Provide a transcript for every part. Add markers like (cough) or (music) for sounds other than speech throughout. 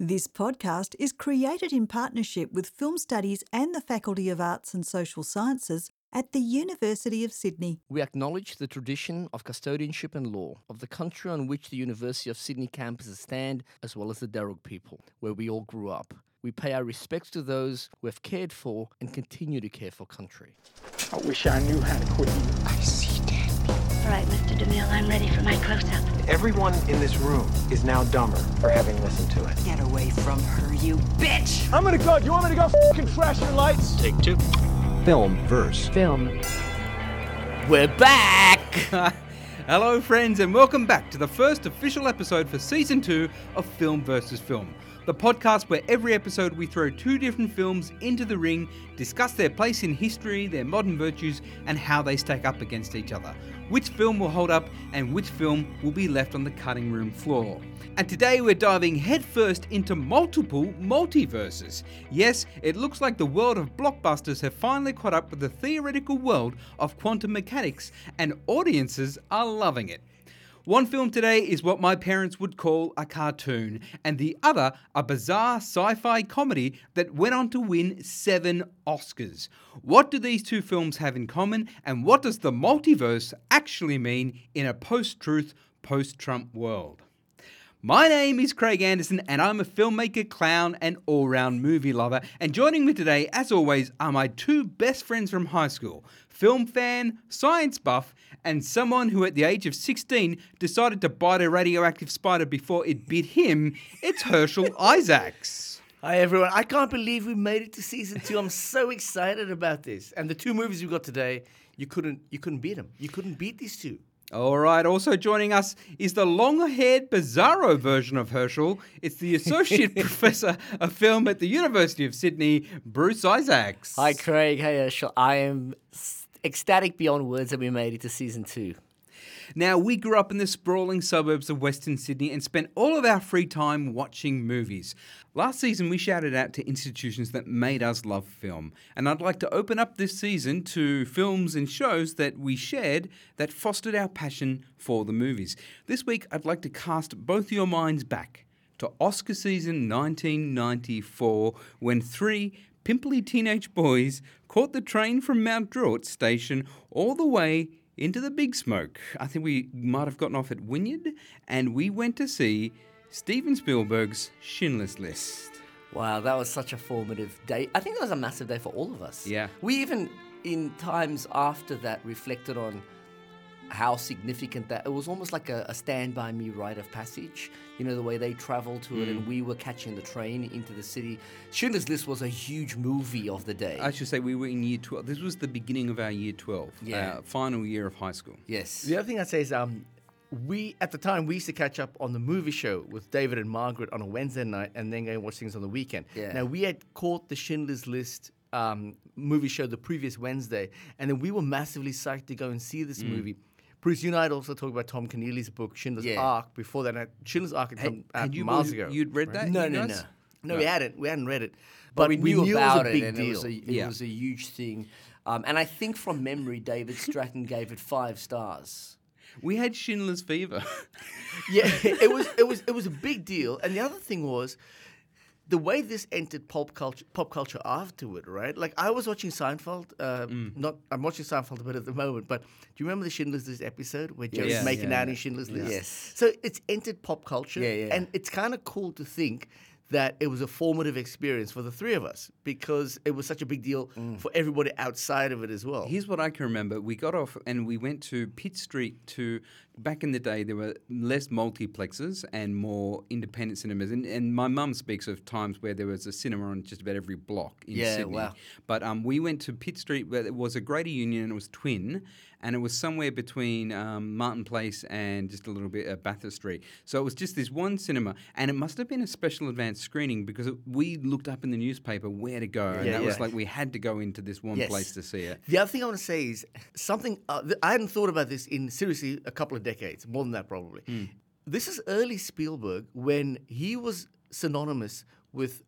This podcast is created in partnership with Film Studies and the Faculty of Arts and Social Sciences at the University of Sydney. We acknowledge the tradition of custodianship and law of the country on which the University of Sydney campuses stand, as well as the Darug people, where we all grew up. We pay our respects to those who have cared for and continue to care for country. I wish I knew how to quit you. I see dead people. All right, Mr. DeMille, I'm ready for my close-up. Everyone in this room is now dumber for having listened to it. Get away from her, you bitch! I'm gonna go. Do You want me to go fucking trash your lights? Take two. Film verse. Film. We're back! (laughs) Hello, friends, and welcome back to the first official episode for season two of Film versus Film, the podcast where every episode we throw two different films into the ring, discuss their place in history, their modern virtues, and how they stack up against each other. Which film will hold up, and which film will be left on the cutting room floor. And today we're diving headfirst into multiple multiverses. Yes, it looks like the world of blockbusters have finally caught up with the theoretical world of quantum mechanics, and audiences are loving it. One film today is what my parents would call a cartoon, and the other a bizarre sci fi comedy that went on to win seven Oscars. What do these two films have in common, and what does the multiverse actually mean in a post truth, post Trump world? My name is Craig Anderson, and I'm a filmmaker, clown, and all round movie lover. And joining me today, as always, are my two best friends from high school film fan, science buff, and someone who, at the age of 16, decided to bite a radioactive spider before it bit him. It's Herschel (laughs) Isaacs. Hi everyone! I can't believe we made it to season two. I'm so excited about this. And the two movies we got today, you couldn't you couldn't beat them. You couldn't beat these two. All right, also joining us is the long haired bizarro version of Herschel. It's the Associate (laughs) Professor of Film at the University of Sydney, Bruce Isaacs. Hi Craig. Hey Herschel. I am ecstatic beyond words that we made it to season two. Now, we grew up in the sprawling suburbs of Western Sydney and spent all of our free time watching movies. Last season, we shouted out to institutions that made us love film, and I'd like to open up this season to films and shows that we shared that fostered our passion for the movies. This week, I'd like to cast both your minds back to Oscar season 1994 when three pimply teenage boys caught the train from Mount Druitt station all the way into the big smoke. I think we might have gotten off at Wynyard, and we went to see Steven Spielberg's Schindler's List. Wow, that was such a formative day. I think that was a massive day for all of us. Yeah. We even, in times after that, reflected on how significant that it was almost like a, a stand by me rite of passage you know the way they traveled to it and we were catching the train into the city schindler's list was a huge movie of the day I should say we were in year 12. This was the beginning of our year 12, Yeah. our final year of high school. yes The other thing I'd say is um, we at the time we used to catch up on the movie show with David and Margaret on a Wednesday night, and then go and watch things on the weekend. Yeah. Now we had caught the Schindler's List um, movie show the previous Wednesday, and then we were massively psyched to go and see this movie. Bruce, you and I had also talked about Tom Keneally's book Schindler's Yeah. Ark before that. and Schindler's Ark had come out had you miles ago. You'd read that? no you no guys? no no, we hadn't. We hadn't read it, but, we knew, it about was a big it and deal. it was a, it Yeah. was a huge thing um, and I think from memory David Stratton gave it five stars (laughs) We had Schindler's Fever. (laughs) yeah, it was it was it was a big deal. And the other thing was the way this entered pop culture pop culture afterward, right? Like I was watching Seinfeld. Uh, Mm. Not I'm watching Seinfeld a bit at the moment, but do you remember the Schindler's List episode where Joe's Yes. making Yeah, out yeah. in Schindler's List? Yes. So it's entered pop culture, Yeah, yeah. and it's kind of cool to think that it was a formative experience for the three of us because it was such a big deal Mm. for everybody outside of it as well. Here's what I can remember. We got off and we went to Pitt Street to back in the day there were less multiplexes and more independent cinemas. And, and my mum speaks of times where there was a cinema on just about every block in Yeah, Sydney. wow. But um, we went to Pitt Street where it was a Greater Union and it was twin and it was somewhere between um, Martin Place and just a little bit of Bathurst Street. So it was just this one cinema and it must have been a special advanced screening because it, we looked up in the newspaper where to go and Yeah, that was like we had to go into this one Yes. place to see it. The other thing I want to say is something uh, th- I hadn't thought about this in seriously a couple of decades, more than that probably. Hmm. This is early Spielberg when he was synonymous with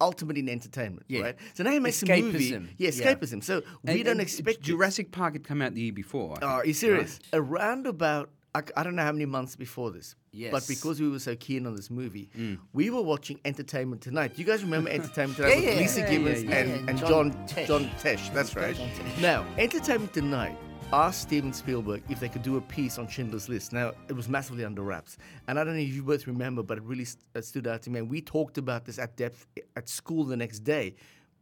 ultimate in entertainment, Yeah. right? So now he makes a movie, Escapism. yeah, Yeah. escapism. So we And- don't and expect. Jurassic Park had come out the year before. I Oh, are you serious? Around about I, I don't know how many months before this, Yes. but because we were so keen on this movie, Mm. we were watching Entertainment Tonight. You guys remember Entertainment Tonight with yeah, Lisa yeah, Gibbons yeah, yeah, and, yeah. and John John Tesh. John Tesh? That's right. Tesh. Now, Entertainment Tonight asked Steven Spielberg if they could do a piece on Schindler's List. Now, it was massively under wraps, and I don't know if you both remember, but it really st- uh, stood out to me. And we talked about this at depth at school the next day,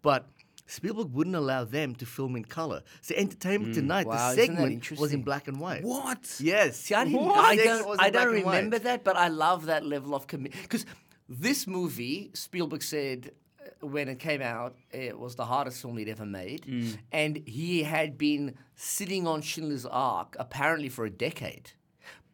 but. Spielberg wouldn't allow them to film in color. So Entertainment Tonight, Wow, the segment was in black and white. What? Yes. See, I, didn't? I don't, I don't remember that, but I love that level of commitment. Because this movie, Spielberg said uh, when it came out, it was the hardest film he'd ever made. Mm. And he had been sitting on Schindler's Ark apparently for a decade.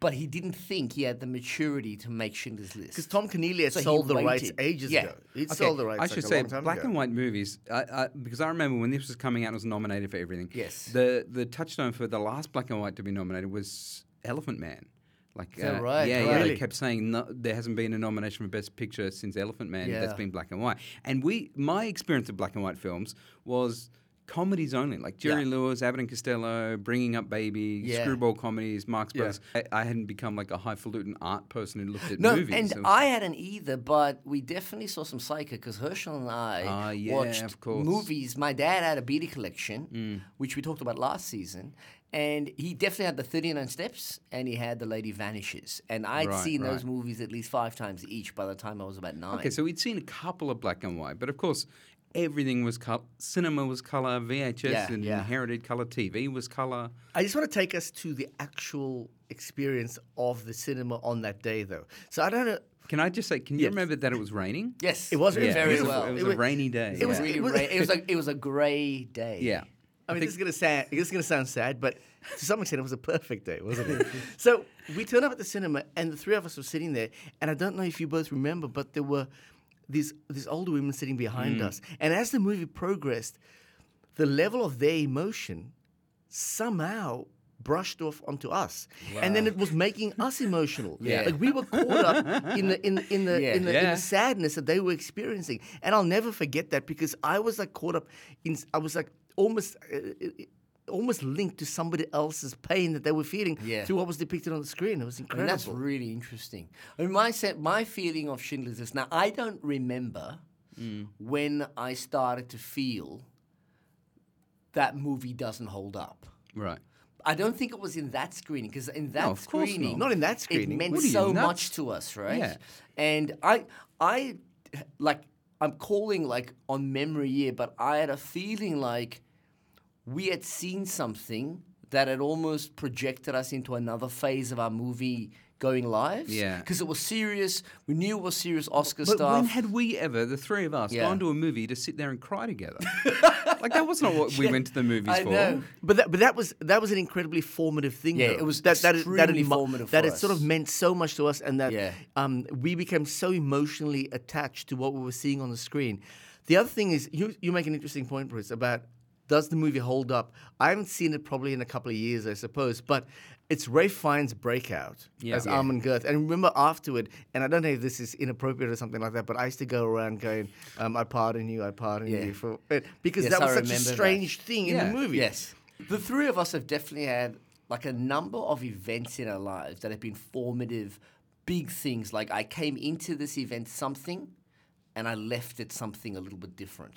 But he didn't think he had the maturity to make Schindler's List. Because Tom Keneally had So sold the rights ages Yeah. ago. He'd Okay, sold the rights I should like, a say long time black ago. and white movies, I, I, because I remember when this was coming out, it was nominated for everything. Yes. The the touchstone for the last black and white to be nominated was Elephant Man. Like, uh, right? Yeah, yeah. They kept saying no, there hasn't been a nomination for Best Picture since Elephant Man. That's been black and white. And we, my experience of black and white films was comedies only, like Jerry Yeah. Lewis, Abbott and Costello, Bringing Up Baby, Yeah. screwball comedies, Marx Yeah. Brothers. I, I hadn't become like a highfalutin art person who looked at No, movies. and was- I hadn't either, but we definitely saw some Psycho because Herschel and I Ah, yeah, watched movies. My dad had a beatty collection, which we talked about last season, and he definitely had the 39 Steps and he had The Lady Vanishes. And I'd Right, seen those movies at least five times each by the time I was about nine. Okay, so we'd seen a couple of black and white, but of course, everything was color. Cinema was color, VHS Yeah, and yeah. inherited color, TV was color. I just want to take us to the actual experience of the cinema on that day, though. So I don't know. Can I just say, can you Yes. remember that it was raining? yes, It was- it was very well. It was It a rainy day. it was- yeah. really it was- it was a it was a grey day. yeah. I mean, this is gonna sound this is gonna sound sad, but to some extent, it was a perfect day, wasn't it? (laughs) so we turned up at the cinema, and the three of us were sitting there, and I don't know if you both remember, but there were these these older women sitting behind us, and as the movie progressed, the level of their emotion somehow brushed off onto us, and then it was making us emotional. Yeah. like we were caught up in the in in the Yeah. in, the, in the sadness that they were experiencing, and I'll never forget that because I was like caught up in. I was like almost. Uh, uh, Almost linked to somebody else's pain that they were feeling Yeah. through what was depicted on the screen. It was I mean, incredible. that's really interesting. I mean, my set, my feeling of Schindler's List. Now, I don't remember Mm. when I started to feel that movie doesn't hold up. Right. I don't think it was in that screening because in that of screening, not. Not in that screening, it screening. meant What are you, so nuts? much to us, right? Yeah. And I, I, like, I'm calling like on memory here, but I had a feeling like we had seen something that had almost projected us into another phase of our movie going live. Yeah. Because it was serious. We knew it was serious Oscar But stuff. when had we ever, the three of us, Yeah. gone to a movie to sit there and cry together? (laughs) like that was not what we went to the movies I for. know. But that, but that was that was an incredibly formative thing. Yeah, though. it was that that it, that it, formative that for it sort of meant so much to us, and that Yeah. um, we became so emotionally attached to what we were seeing on the screen. The other thing is, you you make an interesting point, Bruce, about does the movie hold up? I haven't seen it probably in a couple of years, I suppose, but. It's Ralph Fiennes' breakout Yeah. as Yeah. Amon Goeth. And remember afterward, and I don't know if this is inappropriate or something like that, but I used to go around going, um, I pardon you, I pardon Yeah. you. for Because Yes, that was I such a remember that. strange thing in the movie. Yes. The three of us have definitely had like a number of events in our lives that have been formative, big things. Like I came into this event something and I left it something a little bit different.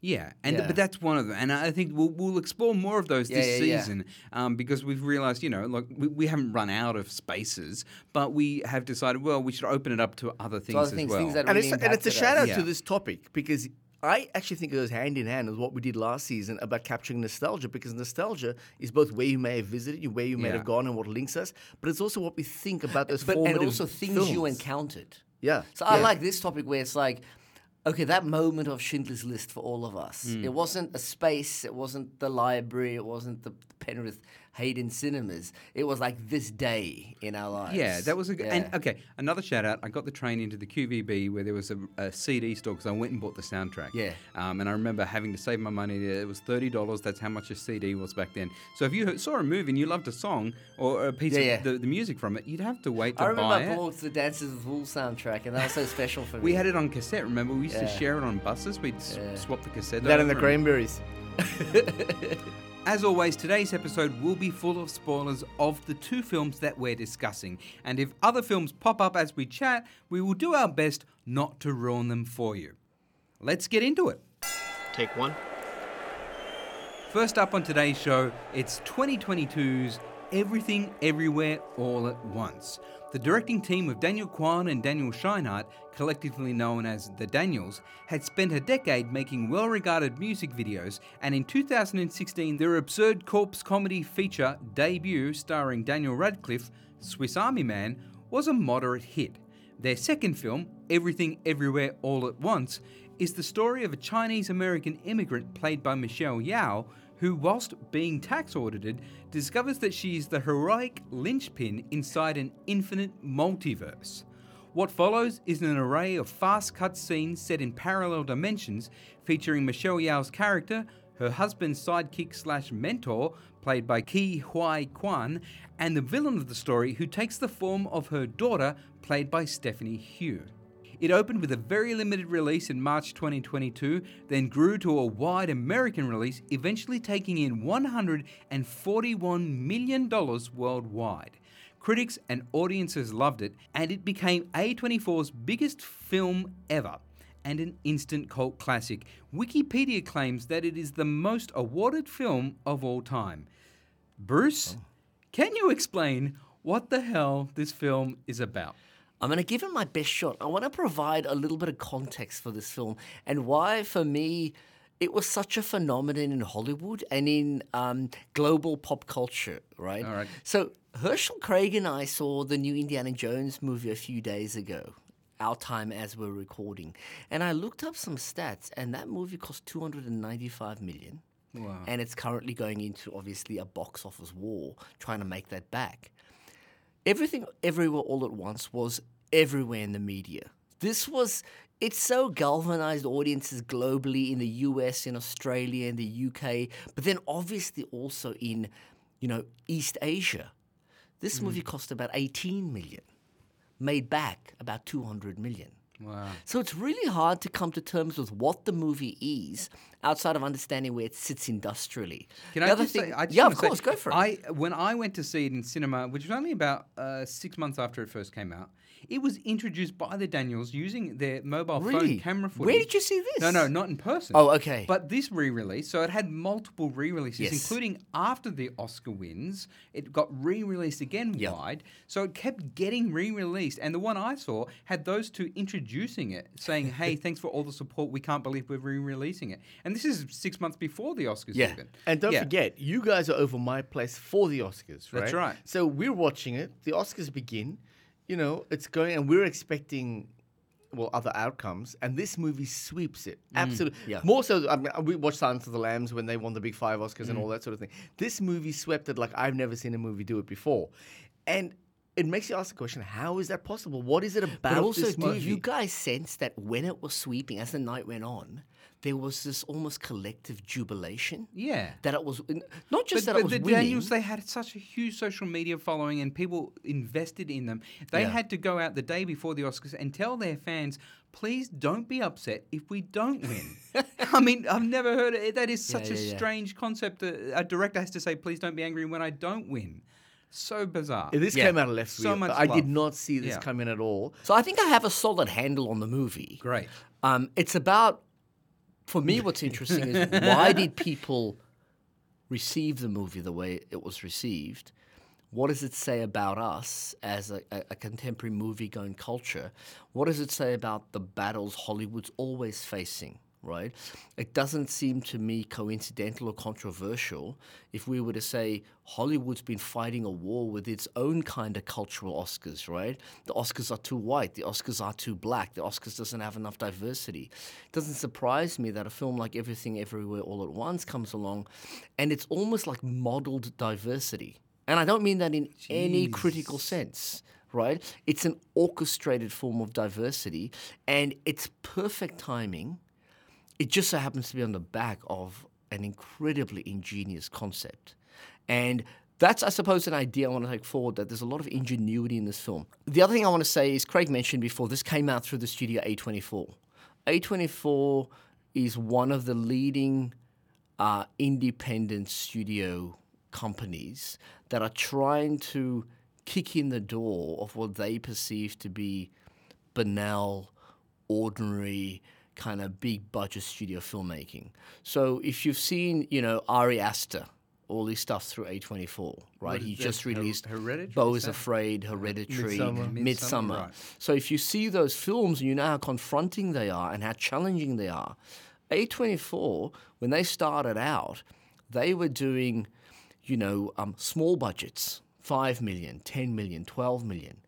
Yeah, and Yeah. but that's one of them, and I think we'll, we'll explore more of those Yeah, this yeah, yeah. season um, because we've realised, you know, like we, we haven't run out of spaces, but we have decided, well, we should open it up to other things other as things- well. things that and really it's, and it's a shout us. out Yeah. to this topic because I actually think it goes hand in hand with what we did last season about capturing nostalgia because nostalgia is both where you may have visited, where you may Yeah. have gone, and what links us, but it's also what we think about those But and also things you encountered. Yeah. So I like this topic where it's like, okay, that moment of Schindler's List for all of us. Mm. It wasn't a space, it wasn't the library, it wasn't the Penrith Hayden cinemas. It was like this day in our lives. Yeah, that was a good. Yeah. And okay, another shout out. I got the train into the QVB where there was a, a CD store because I went and bought the soundtrack. Yeah. Um, and I remember having to save my money. It was thirty dollars. That's how much a CD was back then. So if you saw a movie and you loved a song or a piece Yeah, of yeah. The, the music from it, you'd have to wait to I remember I it. bought the Dances with Wolves soundtrack, and that was so special for me. We had it on cassette. Remember, we used to share it on buses. We'd s- swap the cassette. that and the cranberries. (laughs) As always, today's episode will be full of spoilers of the two films that we're discussing, and if other films pop up as we chat, we will do our best not to ruin them for you. Let's get into it. Take one. First up on today's show, it's 2022's Everything Everywhere All at Once. The directing team of Daniel Kwan and Daniel Scheinert, collectively known as the Daniels, had spent a decade making well regarded music videos, and in 2016, their absurd corpse comedy feature debut, starring Daniel Radcliffe, Swiss Army Man, was a moderate hit. Their second film, Everything Everywhere All at Once, is the story of a Chinese American immigrant played by Michelle Yeoh who, whilst being tax audited, discovers that she is the heroic linchpin inside an infinite multiverse. What follows is an array of fast cut scenes set in parallel dimensions featuring Michelle Yeoh's character, her husband's sidekick slash mentor, played by Ke Huy Quan, and the villain of the story, who takes the form of her daughter, played by Stephanie Hsu. It opened with a very limited release in March 2022, then grew to a wide American release, eventually taking in $141 million worldwide. Critics and audiences loved it, and it became A24's biggest film ever and an instant cult classic. Wikipedia claims that it is the most awarded film of all time. Bruce, oh. can you explain what the hell this film is about? I'm going to give it my best shot. I want to provide a little bit of context for this film and why, for me, it was such a phenomenon in Hollywood and in um, global pop culture, right? All right. So Herschel Craig and I saw the new Indiana Jones movie a few days ago, our time as we're recording, and I looked up some stats, and that movie cost 295 million. Wow. And it's currently going into obviously a box office war, trying to make that back. Everything Everywhere All at Once was everywhere in the media. This was, it so galvanized audiences globally in the US, in Australia, in the UK, but then obviously also in, you know, East Asia. This mm. movie cost about 18 million, made back about 200 million. Wow. So it's really hard to come to terms with what the movie is outside of understanding where it sits industrially. Can The I other just thing- say? I just yeah, of say, course, go for it. I when I went to see it in cinema, which was only about uh, six months after it first came out, it was introduced by the Daniels using their mobile Really? phone camera footage. Where did you see this? No, no, not in person. Oh, okay. But this re-release, so it had multiple re-releases, Yes. including after the Oscar wins, it got re-released again Yep. wide. So it kept getting re-released, and the one I saw had those two introducing it, saying, "Hey, (laughs) thanks for all the support. We can't believe we're re-releasing it." And this is six months before the Oscars. Yeah. even. And don't Yeah. forget, you guys are over my place for the Oscars, right? That's right. So we're watching it. The Oscars begin. You know, it's going, and we're expecting, well, other outcomes. And this movie sweeps it. Mm, Absolutely. Yeah. More so, I mean, we watched Silence of the Lambs when they won the big five Oscars and mm. all that sort of thing. This movie swept it like I've never seen a movie do it before. And it makes you ask the question, how is that possible? What is it about But also, movie? you guys sense that when it was sweeping, as the night went on, there was this almost collective jubilation? Yeah. That it was not just but, that it but was the winning. Daniels, they had such a huge social media following and people invested in them. They Yeah. had to go out the day before the Oscars and tell their fans, please don't be upset if we don't win. (laughs) I mean, I've never heard it. That is such a yeah, yeah. strange concept. A, a director has to say, please don't be angry when I don't win. So bizarre. This Yeah. came out of left field. So field. much I love. did not see this Yeah. coming at all. so I think I have a solid handle on the movie. Great. Um, it's about, for me, what's interesting is why did people receive the movie the way it was received? What does it say about us as a, a, contemporary movie going culture? What does it say about the battles Hollywood's always facing? Right? It doesn't seem to me coincidental or controversial if we were to say Hollywood's been fighting a war with its own kind of cultural Oscars, right? The Oscars are too white, the Oscars are too black, the Oscars doesn't have enough diversity. It doesn't surprise me that a film like Everything Everywhere All at Once comes along and it's almost like modeled diversity. And I don't mean that in any critical sense, right? It's an orchestrated form of diversity and it's perfect timing. It just so happens to be on the back of an incredibly ingenious concept. And that's, I suppose, an idea I want to take forward that there's a lot of ingenuity in this film. The other thing I want to say is Craig mentioned before, this came out through the studio A24. A24 is one of the leading uh, independent studio companies that are trying to kick in the door of what they perceive to be banal, ordinary, kind of big budget studio filmmaking. So if you've seen, you know, Ari Aster, all his stuff through A24, right? He just Her- released Hereditary, Beau is? Afraid, Hereditary, Midsommar. Midsummer. Midsummer, right. So if you see those films and you know how confronting they are and how challenging they are, A24, when they started out, they were doing, you know, um, small budgets, 5 million, 10 million, 12 million.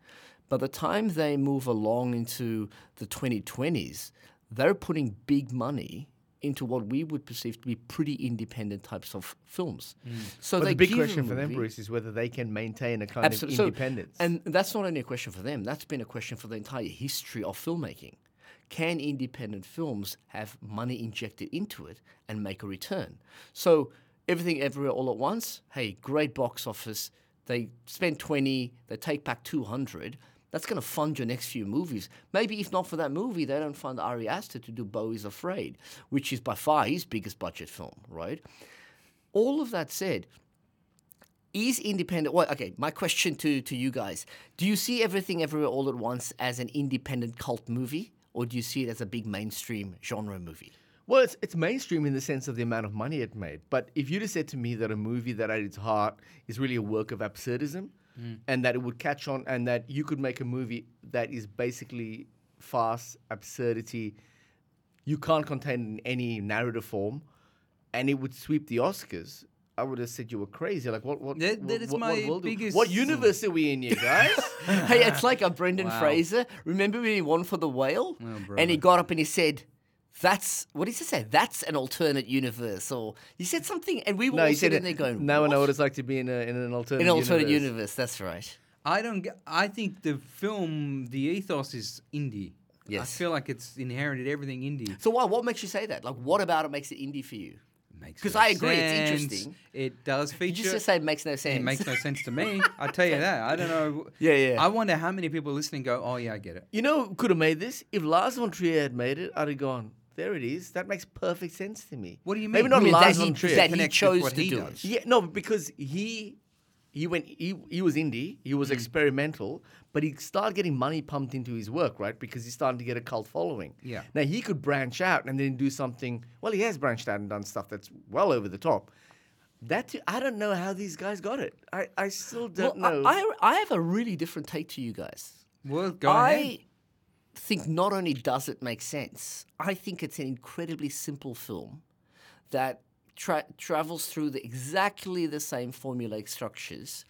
By the time they move along into the 2020s, they're putting big money into what we would perceive to be pretty independent types of films. Mm. So But they the big question for them, Bruce, is whether they can maintain a kind Absolutely. of So- independence. and that's not only a question for them, that's been a question for the entire history of filmmaking. Can independent films have money injected into it and make a return? So, everything everywhere all at once, hey, great box office. They spend 20, they take back 200. That's going to fund your next few movies. Maybe if not for that movie, they don't fund Ari Aster to do Beau is Afraid, which is by far his biggest budget film, right? All of that said, is independent well okay my question to to you guys do you see everything everywhere all at once as an independent cult movie or do you see it as a big mainstream genre movie Well, it's, it's mainstream in the sense of the amount of money it made. But if you'd have said to me that a movie that at its heart is really a work of absurdism Mm. and that it would catch on and that you could make a movie that is basically farce, absurdity, you can't contain in any narrative form, and it would sweep the Oscars, I would have said you were crazy. Like, what? What? That- what, that is what, my what biggest- What universe are we in, you guys? (laughs) hey it's like a brendan Wow. fraser remember when he won for the whale Oh, and he got up and he said that's what did he say that's an alternate universe or he said something and we were no, all sitting it. there going Now I know "What?" what it's like to be in, a, in an alternate in an alternate universe. universe that's right I don't. Get, I think the film, the ethos is indie. Yes. I feel like it's inherited everything indie. so why what makes you say that like what about it makes it indie for you Makes 'Cause no I agree, it's interesting. It does feature. you just say it makes no sense It makes no sense to me. I tell you (laughs) that. I don't know. Yeah, yeah. I wonder how many people listening go, "Oh yeah, I get it." You know who could have made this? If Lars von Trier had made it, I'd have gone, there it is. That makes perfect sense to me. What do you mean? Maybe mean? not You mean Lars that he- von Trier. that he Connects with chose what to he do does. it. yeah, no, because he he went he, he was indie, he was mm. experimental, but he started getting money pumped into his work, right? Because he's starting to get a cult following. Yeah. Now he could branch out and then do something. Well, he has branched out and done stuff that's well over the top. That too, I don't know how these guys got it. I, I still don't Well, know. I, I, I have a really different take to you guys. Well, go I ahead. Think not only does it make sense, I think it's an incredibly simple film that tra- travels through the, exactly the same formulaic structures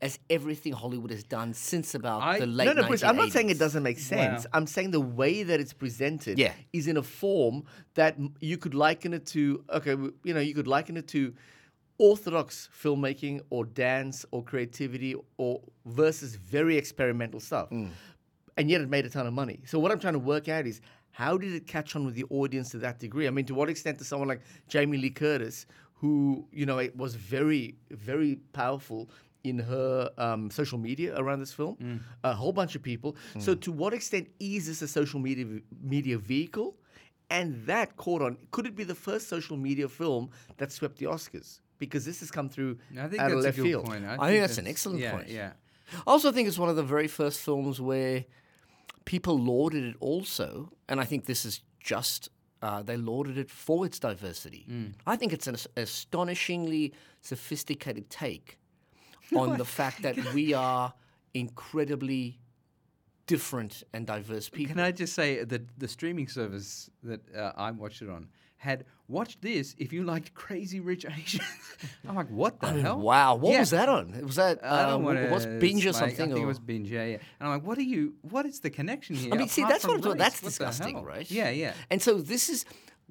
as everything Hollywood has done since about I- the late no, no, Bruce, I'm not saying it doesn't make sense. Wow. I'm saying the way that it's presented Yeah. is in a form that you could liken it to, okay, you know, you could liken it to orthodox filmmaking or dance or creativity or versus very experimental stuff. Mm. And yet it made a ton of money. So what I'm trying to work out is how did it catch on with the audience to that degree? I mean, to what extent does someone like Jamie Lee Curtis, who, you know, it was very, very powerful in her um, social media around this film, a whole bunch of people. So to what extent is this a social media media vehicle? And that caught on. Could it be the first social media film that swept the Oscars? Because this has come through I think out that's of a left good field. point. I think that's an excellent yeah, point. Yeah. I also think it's one of the very first films where people lauded it also, and I think this is just, uh, they lauded it for its diversity. Mm. I think it's an astonishingly sophisticated take (laughs) on the fact that we are incredibly different and diverse people. Can I just say that the streaming service that uh, I watched it on had watched this if you liked Crazy Rich Asians. (laughs) I'm like, what the I mean, hell? wow, what Yeah. was that on? Was that I uh, don't want w- was binge or I something? think it or- was binge. Yeah, yeah. And I'm like, what are you? What is the connection here? I mean, see, that's what I'm talking- that's What disgusting, right? Yeah, yeah. And so this is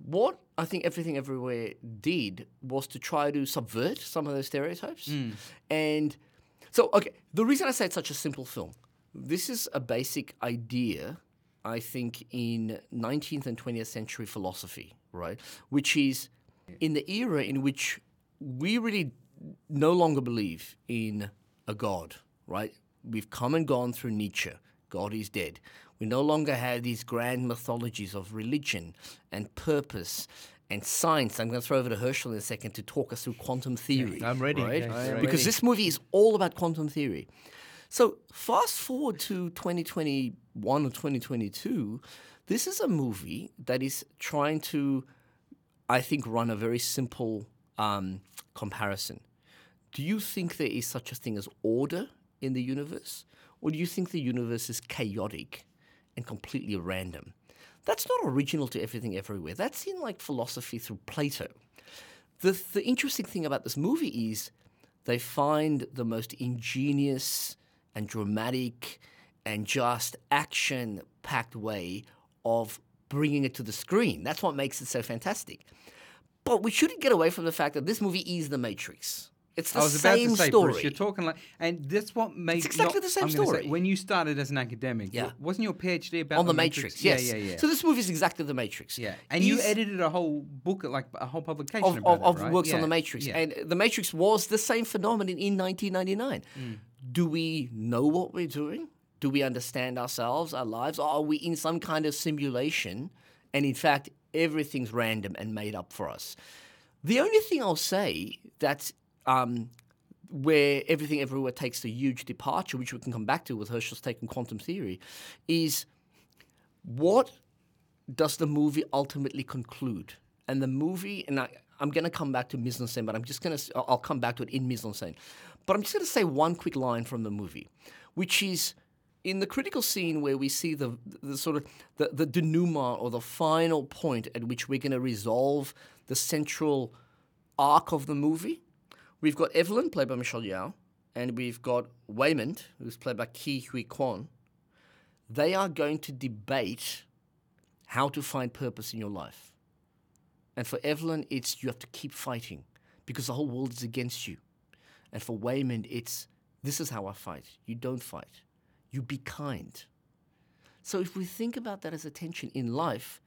what I think Everything Everywhere did was to try to subvert some of those stereotypes. Hmm. And so, okay, the reason I say it's such a simple film, this is a basic idea, I think, in 19th and 20th century philosophy, right? Which is in the era in which we really no longer believe in a God, right? We've come and gone through Nietzsche. God is dead. We no longer have these grand mythologies of religion and purpose and science. I'm going to throw over to Herschel in a second to talk us through quantum theory. I'm ready. Right? Okay, I am because ready. this movie is all about quantum theory. So fast forward to 2021 or 2022, this is a movie that is trying to, I think, run a very simple um, comparison. Do you think there is such a thing as order in the universe? Or do you think the universe is chaotic and completely random? That's not original to everything everywhere. That's in like philosophy through Plato. The, the interesting thing about this movie is they find the most ingenious and dramatic and just action packed way of bringing it to the screen. That's what makes it so fantastic. But we shouldn't get away from the fact that this movie is The Matrix. It's the I was about same to say, story. Bruce, you're talking like, and that's what made exactly the same I'm gonna say, story. when you started as an academic, Yeah. wasn't your PhD about on the Matrix, yes. Yeah, yeah, yeah. So this movie is exactly the Matrix. yeah, and you edited a whole book, like a whole publication of, about of, of it, right? works on the Matrix, yeah. and the Matrix was the same phenomenon in 1999. Mm. Do we know what we're doing? Do we understand ourselves, our lives? Or are we in some kind of simulation? And in fact, everything's random and made up for us. The only thing I'll say that's um, where everything everywhere takes a huge departure, which we can come back to with Herschel's take on quantum theory, is what does the movie ultimately conclude? And the movie, and I, I'm going to come back to mise en scène, but I'm just going to, I'll come back to it in mise en scène. But I'm just going to say one quick line from the movie, which is in the critical scene where we see the, the sort of the, the denouement or the final point at which we're going to resolve the central arc of the movie. We've got Evelyn, played by Michelle Yeoh, and we've got Waymond, who's played by Ke Huy Quan. They are going to debate how to find purpose in your life. And for Evelyn, it's you have to keep fighting because the whole world is against you. And for Waymond, it's this is how I fight. You don't fight. You be kind. So if we think about that as a tension in life,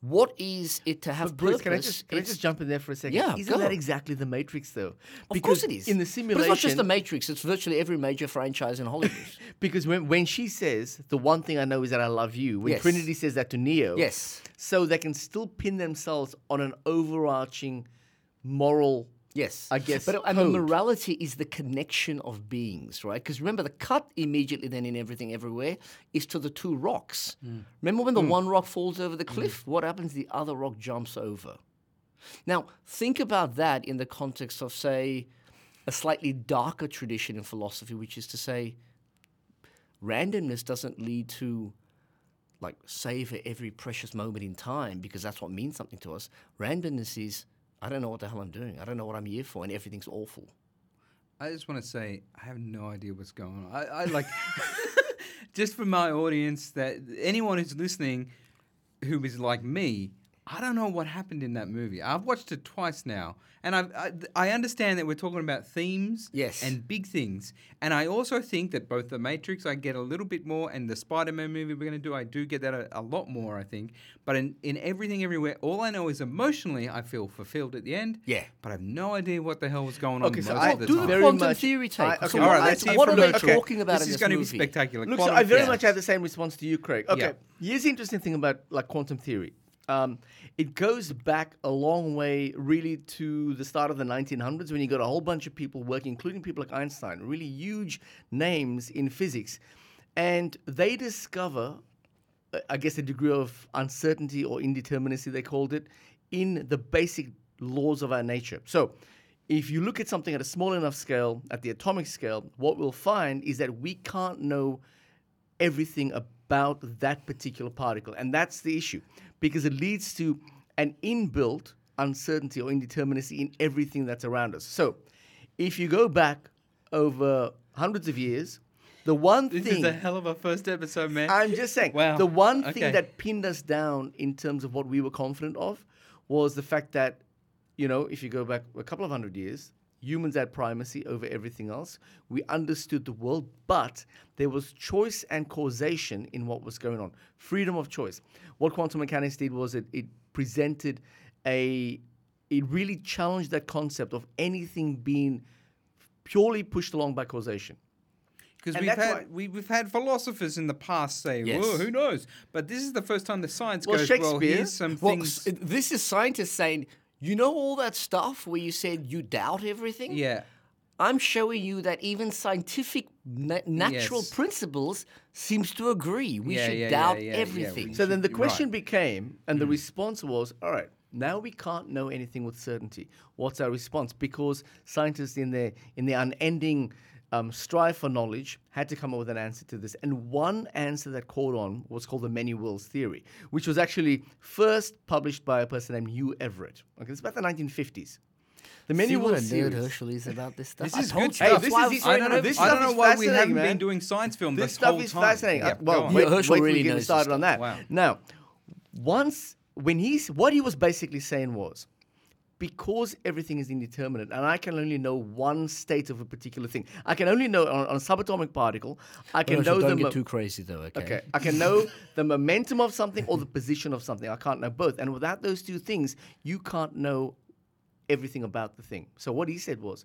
what is it to have But Bruce, purpose? can I just can I just jump in there for a second? Yeah, isn't go. that exactly the Matrix though? Of course it is. In the But simulation, it's not just the Matrix. It's virtually every major franchise in Hollywood. (laughs) because when when she says the one thing I know is that I love you, when Yes. Trinity says that to Neo, yes. so they can still pin themselves on an overarching moral. Yes, I guess, But and the morality is the connection of beings, right? Because remember, the cut immediately then in everything everywhere is to the two rocks. Mm. Remember when the mm. one rock falls over the mm. cliff? What happens? The other rock jumps over. Now think about that in the context of, say, a slightly darker tradition in philosophy, which is to say, randomness doesn't lead to like savor every precious moment in time because that's what means something to us. Randomness is I don't know what the hell I'm doing. I don't know what I'm here for, and everything's awful. I just want to say I have no idea what's going on. I, I like (laughs) just for my audience that anyone who's listening who is like me, I don't know what happened in that movie. I've watched it twice now, and I've, I I understand that we're talking about themes, Yes. and big things, and I also think that both the Matrix I get a little bit more, and the Spider-Man movie we're going to do I do get that a, a lot more. I think, but in in everything everywhere, all I know is emotionally I feel fulfilled at the end. Yeah. but I have no idea what the hell was going on Okay, so most I of the do time. the quantum much- theory take. I- okay, what All right, are let's they, hear what are they talking about This is this going to be spectacular. Look, so I very theory. much have the same response to you, Craig. Okay, Yeah. here's the interesting thing about like quantum theory. Um, it goes back a long way, really, to the start of the 1900s when you got a whole bunch of people working, including people like Einstein, really huge names in physics, and they discover, uh, I guess, a degree of uncertainty or indeterminacy they called it in the basic laws of our nature. So. If you look at something at a small enough scale, at the atomic scale, what we'll find is that we can't know everything about that particular particle. And that's the issue because it leads to an inbuilt uncertainty or indeterminacy in everything that's around us. So if you go back over hundreds of years, the one This thing is a hell of a first episode, man. I'm just saying, Wow. the one Okay. thing that pinned us down in terms of what we were confident of was the fact that, you know, if you go back a couple of hundred years, humans had primacy over everything else. We understood the world, but there was choice and causation in what was going on. Freedom of choice. What quantum mechanics did was it, it presented a, it really challenged that concept of anything being purely pushed along by causation. Because we've had why- we, we've had philosophers in the past say, Yes. "Well, who knows?" But this is the first time the science Well, goes, "Well, Shakespeare- here's some Well, things." this is scientists saying, you know all that stuff where you said you doubt everything? yeah, I'm showing you that even scientific na- natural Yes. principles seems to agree. We Yeah, should yeah, yeah, doubt yeah, yeah, everything. we So then the question right. became, and the hmm. response was, all right, now we can't know anything with certainty. What's our response? Because scientists, in their in their unending um, strive for knowledge, had to come up with an answer to this. And one answer that caught on was called the many worlds theory, which was actually first published by a person named Hugh Everett. Okay, it's about the 1950s. The many See what a worlds ned theory. Herschel is about this stuff. this I is told good you. stuff. Hey, this Why is was his- I I don't don't know. know. This I don't know is why we haven't man. been doing science film This this stuff whole is time. fascinating. Yeah, Uh, well, go on. wait, Yeah, Herschel wait till really get knows started on that. Wow. Now, once when he's what he was basically saying was because everything is indeterminate and I can only know one state of a particular thing. I can only know on, on a subatomic particle. I can know don't the get too crazy though, okay? Okay, I can know the momentum of something or the position of something. I can't know both. And without those two things, you can't know everything about the thing. So what he said was,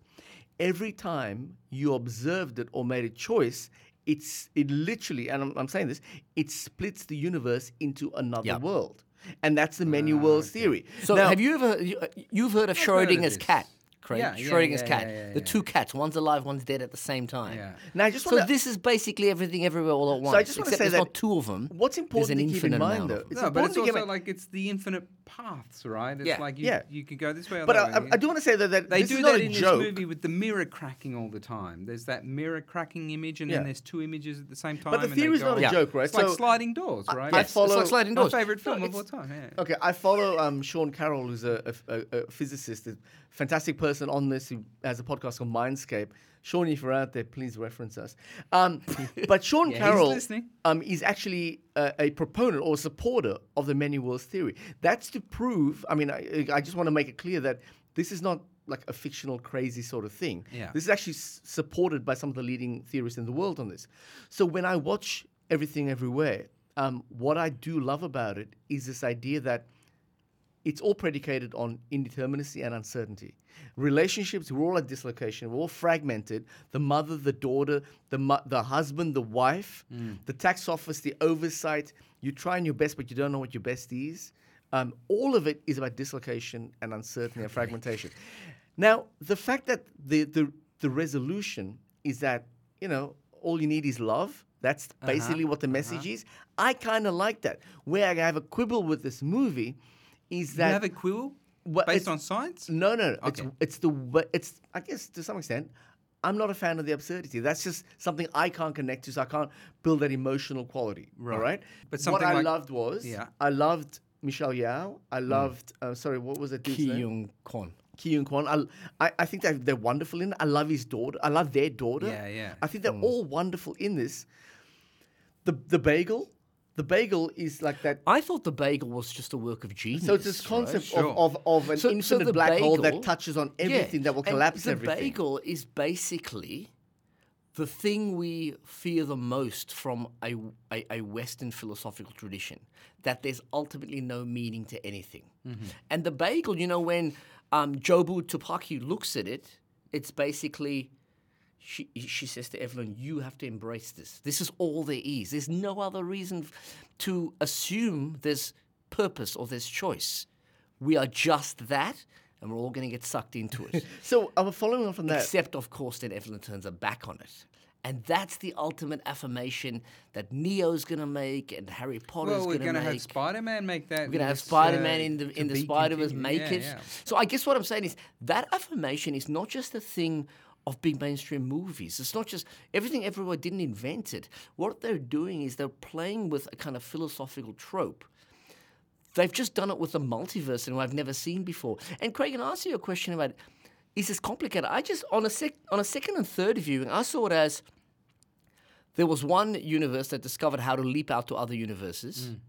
every time you observed it or made a choice, it's it literally, and I'm, I'm saying this, it splits the universe into another Yeah. world, and that's the many worlds theory. So Now- have you ever you, uh, you've heard of heard of Schrodinger's this. cat, Craig? Yeah, yeah, Schrodinger's yeah, cat. yeah, yeah, the yeah. two cats, one's alive, one's dead at the same time. Yeah. Now I just So want this is basically everything everywhere all at once. So I just wanna except say that not two of them. what's important to keep in infinite mind, though. It's no, but important it's also get like it's the infinite paths, right? It's Yeah. like you, Yeah. you can go this way or But that I, way. I, I do want to say that, that They this do is that not in joke. this movie with the mirror cracking all the time. There's that mirror cracking image, and Yeah. then there's two images at the same time. But the and they theory's go not a joke, right? It's like sliding doors, right? I Yes, it's like follow- sliding My doors. favorite No, film of all time. Okay, I follow um, Sean Carroll, who's a, a, a, a physicist, a fantastic person on this who has a podcast called Mindscape. Sean, if you're out there, please reference us. Um, (laughs) but Sean Yeah, Carroll um, is actually a, a proponent or supporter of the many worlds theory. That's to prove, I mean, I, I just want to make it clear that this is not like a fictional, crazy sort of thing. Yeah. This is actually s- supported by some of the leading theorists in the world on this. So when I watch Everything Everywhere, um, what I do love about it is this idea that it's all predicated on indeterminacy and uncertainty. Relationships, we're all at dislocation. We're all fragmented. The mother, the daughter, the mu- the husband, the wife, mm. the tax office, the oversight. You're trying your best, but you don't know what your best is. Um, all of it is about dislocation and uncertainty and fragmentation. (laughs) Now, the fact that the, the the resolution is that you know all you need is love. That's uh-huh. basically what the uh-huh. message is. I kind of like that. Where I have a quibble with this movie is that. you have a quill Well, based on science. no, no, no. Okay. It's it's the wa- it's I guess to some extent. I'm not a fan of the absurdity. That's just something I can't connect to, so I can't build that emotional quality. All Right. right. But what something I like- loved was Yeah. I loved Michelle Yeoh. I loved uh, sorry, what was it? Ki Young Kwon. Ki Yoon Kwon. I, I I think they're, they're wonderful in it. I love his daughter. I love their daughter. Yeah, yeah. I think they're all wonderful in this. The the bagel, the bagel is like that. I thought the bagel was just a work of genius. So it's this right? concept Sure. of, of, of an So- so infinite the black hole that touches on Yeah, everything that will collapse the everything. The bagel is basically the thing we fear the most from a, a, a Western philosophical tradition that there's ultimately no meaning to anything. Mm-hmm. And the bagel, you know, when um, Jobu Tupaki looks at it, it's basically. She, she says to Evelyn, You have to embrace this. This is all there is. There's no other reason to assume there's purpose or there's choice. We are just that, and we're all going to get sucked into it. (laughs) So I'm following on from that. Except, of course, then Evelyn turns her back on it. And that's the ultimate affirmation that Neo's going to make and Harry Potter's Well, we're going to going to make. have Spider-Man make that. We're gonna have Spider Man uh, in the in the Spider Verse continued. make Yeah, it. yeah. So I guess what I'm saying is that affirmation is not just a thing of big mainstream movies. It's not just everything everywhere didn't invent it. What they're doing is they're playing with a kind of philosophical trope. They've just done it with a multiverse and I've never seen before. And Craig, can I answer your question about is this complicated? I just on a sec on a second and third viewing, I saw it as there was one universe that discovered how to leap out to other universes. Mm.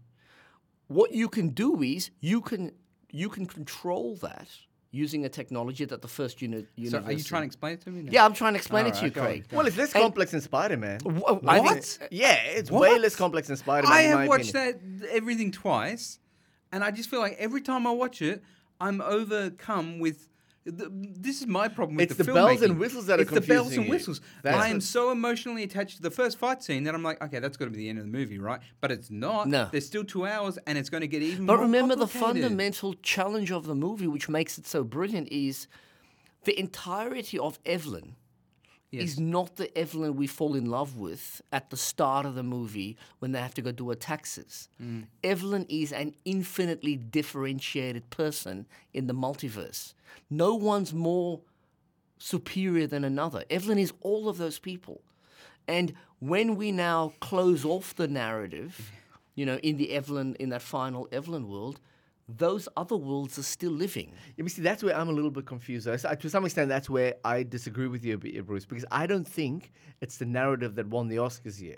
What you can do is you can you can control that using a technology that the first unit. So are you trying to explain it to me? Now? Yeah, I'm trying to explain it to you, Alright, on, Craig. well, it's less And- complex than Spider-Man. Wh- I think- What? Yeah, it's way less complex than Spider-Man. I in have my watched opinion. that everything twice, and I just feel like every time I watch it, I'm overcome with the, this is my problem with It's the, the bells and whistles that are It's the bells and whistles. I am so emotionally attached to the first fight scene that I'm like, okay, that's got to be the end of the movie, right? But it's not. No. There's still two hours, and it's going to get even more. But remember, the fundamental challenge of the movie, which makes it so brilliant, is the entirety of Evelyn is not the Evelyn we fall in love with at the start of the movie when they have to go do her taxes. Mm. Evelyn is an infinitely differentiated person in the multiverse. No one's more superior than another. Evelyn is all of those people. And when we now close off the narrative, you know, in the Evelyn, in that final Evelyn world, those other worlds are still living. Yeah, but see, that's where I'm a little bit confused. I- to some extent, that's where I disagree with you Bruce, because I don't think it's the narrative that won the Oscars here.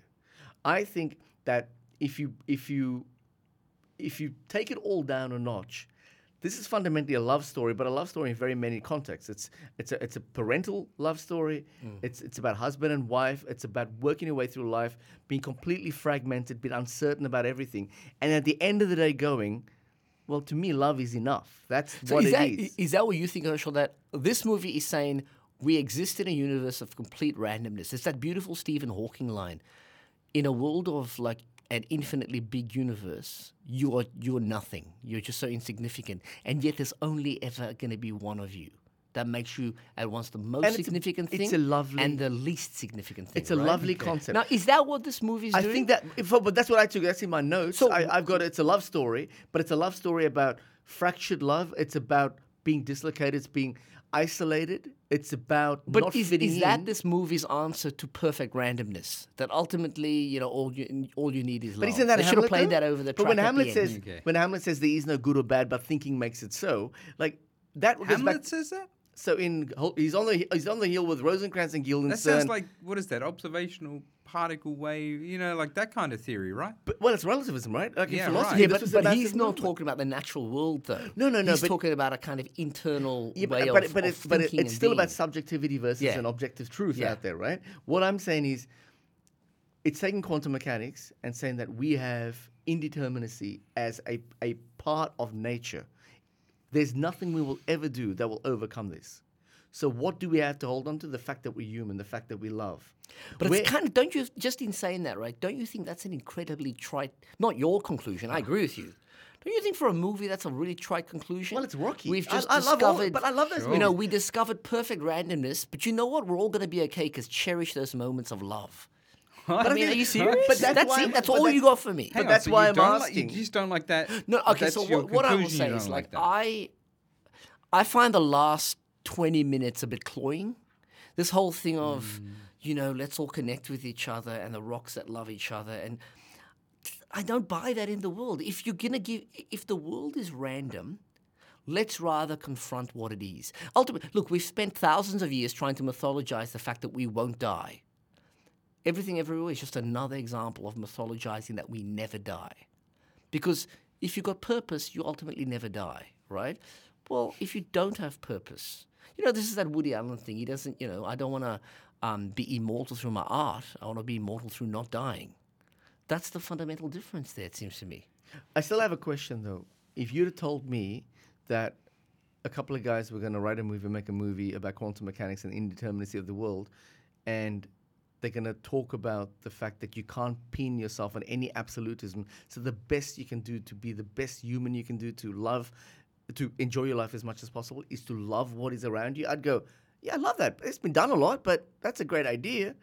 I think that if you if you if you take it all down a notch, this is fundamentally a love story, but a love story in very many contexts. It's it's a it's a parental love story. Mm. It's it's about husband and wife. It's about working your way through life, being completely fragmented, being uncertain about everything, and at the end of the day, going, well, to me, love is enough. That's So what is it that, is. is that what you think, Herschel? That this movie is saying we exist in a universe of complete randomness. It's that beautiful Stephen Hawking line. In a world of like an infinitely big universe, you are you're nothing. You're just so insignificant, and yet there's only ever going to be one of you. That makes you at once the most And it's a- significant it's thing a lovely- and the least significant thing. It's a right? lovely concept. Now, is that what this movie is I doing? think that, if, but that's what I took. That's in my notes. So- I, I've got it's a love story, but it's a love story about fractured love. It's about being dislocated. It's being isolated. It's about But not is, fitting is that in. this movie's answer to perfect randomness? That ultimately, you know, all you all you need is love. But isn't that they should have played though? that over the But track when at the Hamlet end. says Okay. when Hamlet says there is no good or bad, but thinking makes it so, like that Hamlet back. says that. So in he's on the he's on the hill with Rosencrantz and Guildenstern. That sounds like what is that? Observational particle wave, you know, like that kind of theory, right? But, well, it's relativism, right? Like in Yeah, philosophy, right. yeah, but, but he's not movement. talking about the natural world, though. No, no, no, He's but- talking about a kind of internal Yeah, way but, but, of, but, of it's, but it- thinking it's and still about subjectivity versus Yeah. an objective truth Yeah. out there, right? What I'm saying is, it's taking quantum mechanics and saying that we have indeterminacy as a, a part of nature. There's nothing we will ever do that will overcome this. So what do we have to hold on to? The fact that we're human, the fact that we love. But We're- it's kind of don't you just in saying that, right? Don't you think that's an incredibly trite? Not your conclusion. I agree with you. Don't you think for a movie that's a really trite conclusion? Well, it's Rocky. We've I- just I love all- discovered, but I love those You know, we discovered perfect randomness, but you know what? We're all going to be okay because cherish those moments of love. But I mean, are you serious? But that's that's why it. I'm- That's but all that- you got for me. But that's why I'm don't asking. Like, you just don't like that. No, okay. that's So your what, what I will conclusion, say you is don't like that. I, I find the last twenty minutes a bit cloying. This whole thing of, Mm. you know, let's all connect with each other and the rocks that love each other, and I don't buy that in the world. If you're gonna give, if the world is random. Let's rather confront what it is. Ultimately, look, we've spent thousands of years trying to mythologize the fact that we won't die. Everything Everywhere is just another example of mythologizing that we never die. Because if you've got purpose, you ultimately never die, right? Well, if you don't have purpose, you know, this is that Woody Allen thing. He doesn't, you know, I don't want to um, be immortal through my art. I want to be immortal through not dying. That's the fundamental difference there, it seems to me. I still have a question though. If you'd have told me that a couple of guys were going to write a movie, make a movie about quantum mechanics and indeterminacy of the world, and they're going to talk about the fact that you can't pin yourself on any absolutism. So the best you can do to be the best human you can do to love, to enjoy your life as much as possible, is to love what is around you. I'd go, yeah, I love that. It's been done a lot, but that's a great idea.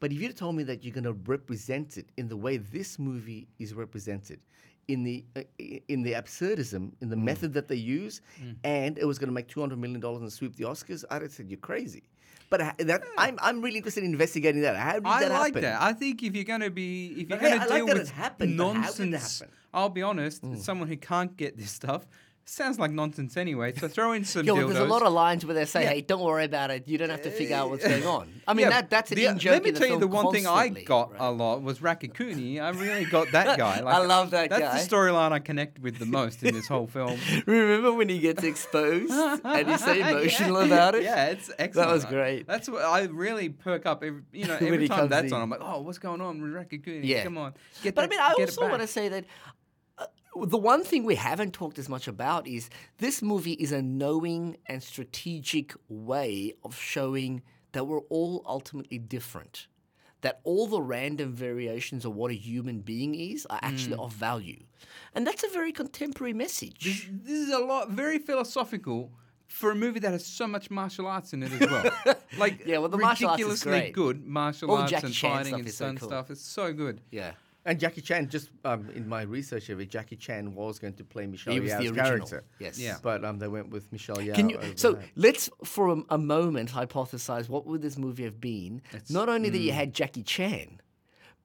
But if you'd have told me that you're going to represent it in the way this movie is represented, in the uh, in the absurdism, in the method that they use, and it was going to make two hundred million dollars and sweep the Oscars, I'd have said you're crazy. But I- that I'm I'm really interested in investigating that. How did I that like happen? that. I think if you're going to be, if you're going to like deal it with happened, but how did it nonsense, happen? I'll be honest. Hmm. Someone who can't get this stuff sounds like nonsense anyway. So throw in some Yeah, dildos. well, there's a lot of lines where they say, Yeah. "Hey, don't worry about it. You don't have to figure out what's going on." I mean, Yeah, that that's an the- in joke. Let me in tell you, film the one thing I constantly, got right? a lot was Raccacoonie. I really got that (laughs) guy. I love that guy. that's guy. the storyline I connect with the most in this whole film. (laughs) Remember when he gets exposed and he's (laughs) so emotional about it? Yeah, it's excellent. That was great. That's what I really perk up. Every, you know, When every he time comes that's in. on, I'm like, oh, what's going on with Raccacoonie? Yeah. Come on, get But I that- mean, I get it also want to say that the one thing we haven't talked as much about is this movie is a knowing and strategic way of showing that we're all ultimately different. That all the random variations of what a human being is are actually mm. of value. And that's a very contemporary message. This is a lot, very philosophical for a movie that has so much martial arts in it as well. (laughs) like, Yeah, well, the martial arts is ridiculously great. good martial All arts Jackie and Chan fighting and so cool. stuff. It's so good. yeah. And Jackie Chan, just um, in my research of it, Jackie Chan was going to play Michelle He was the original. character. Yes. Yeah. But um, they went with Michelle Yeoh. Can you? over So that. let's, for a, a moment, hypothesize what would this movie have been? Not only that you mm. had Jackie Chan,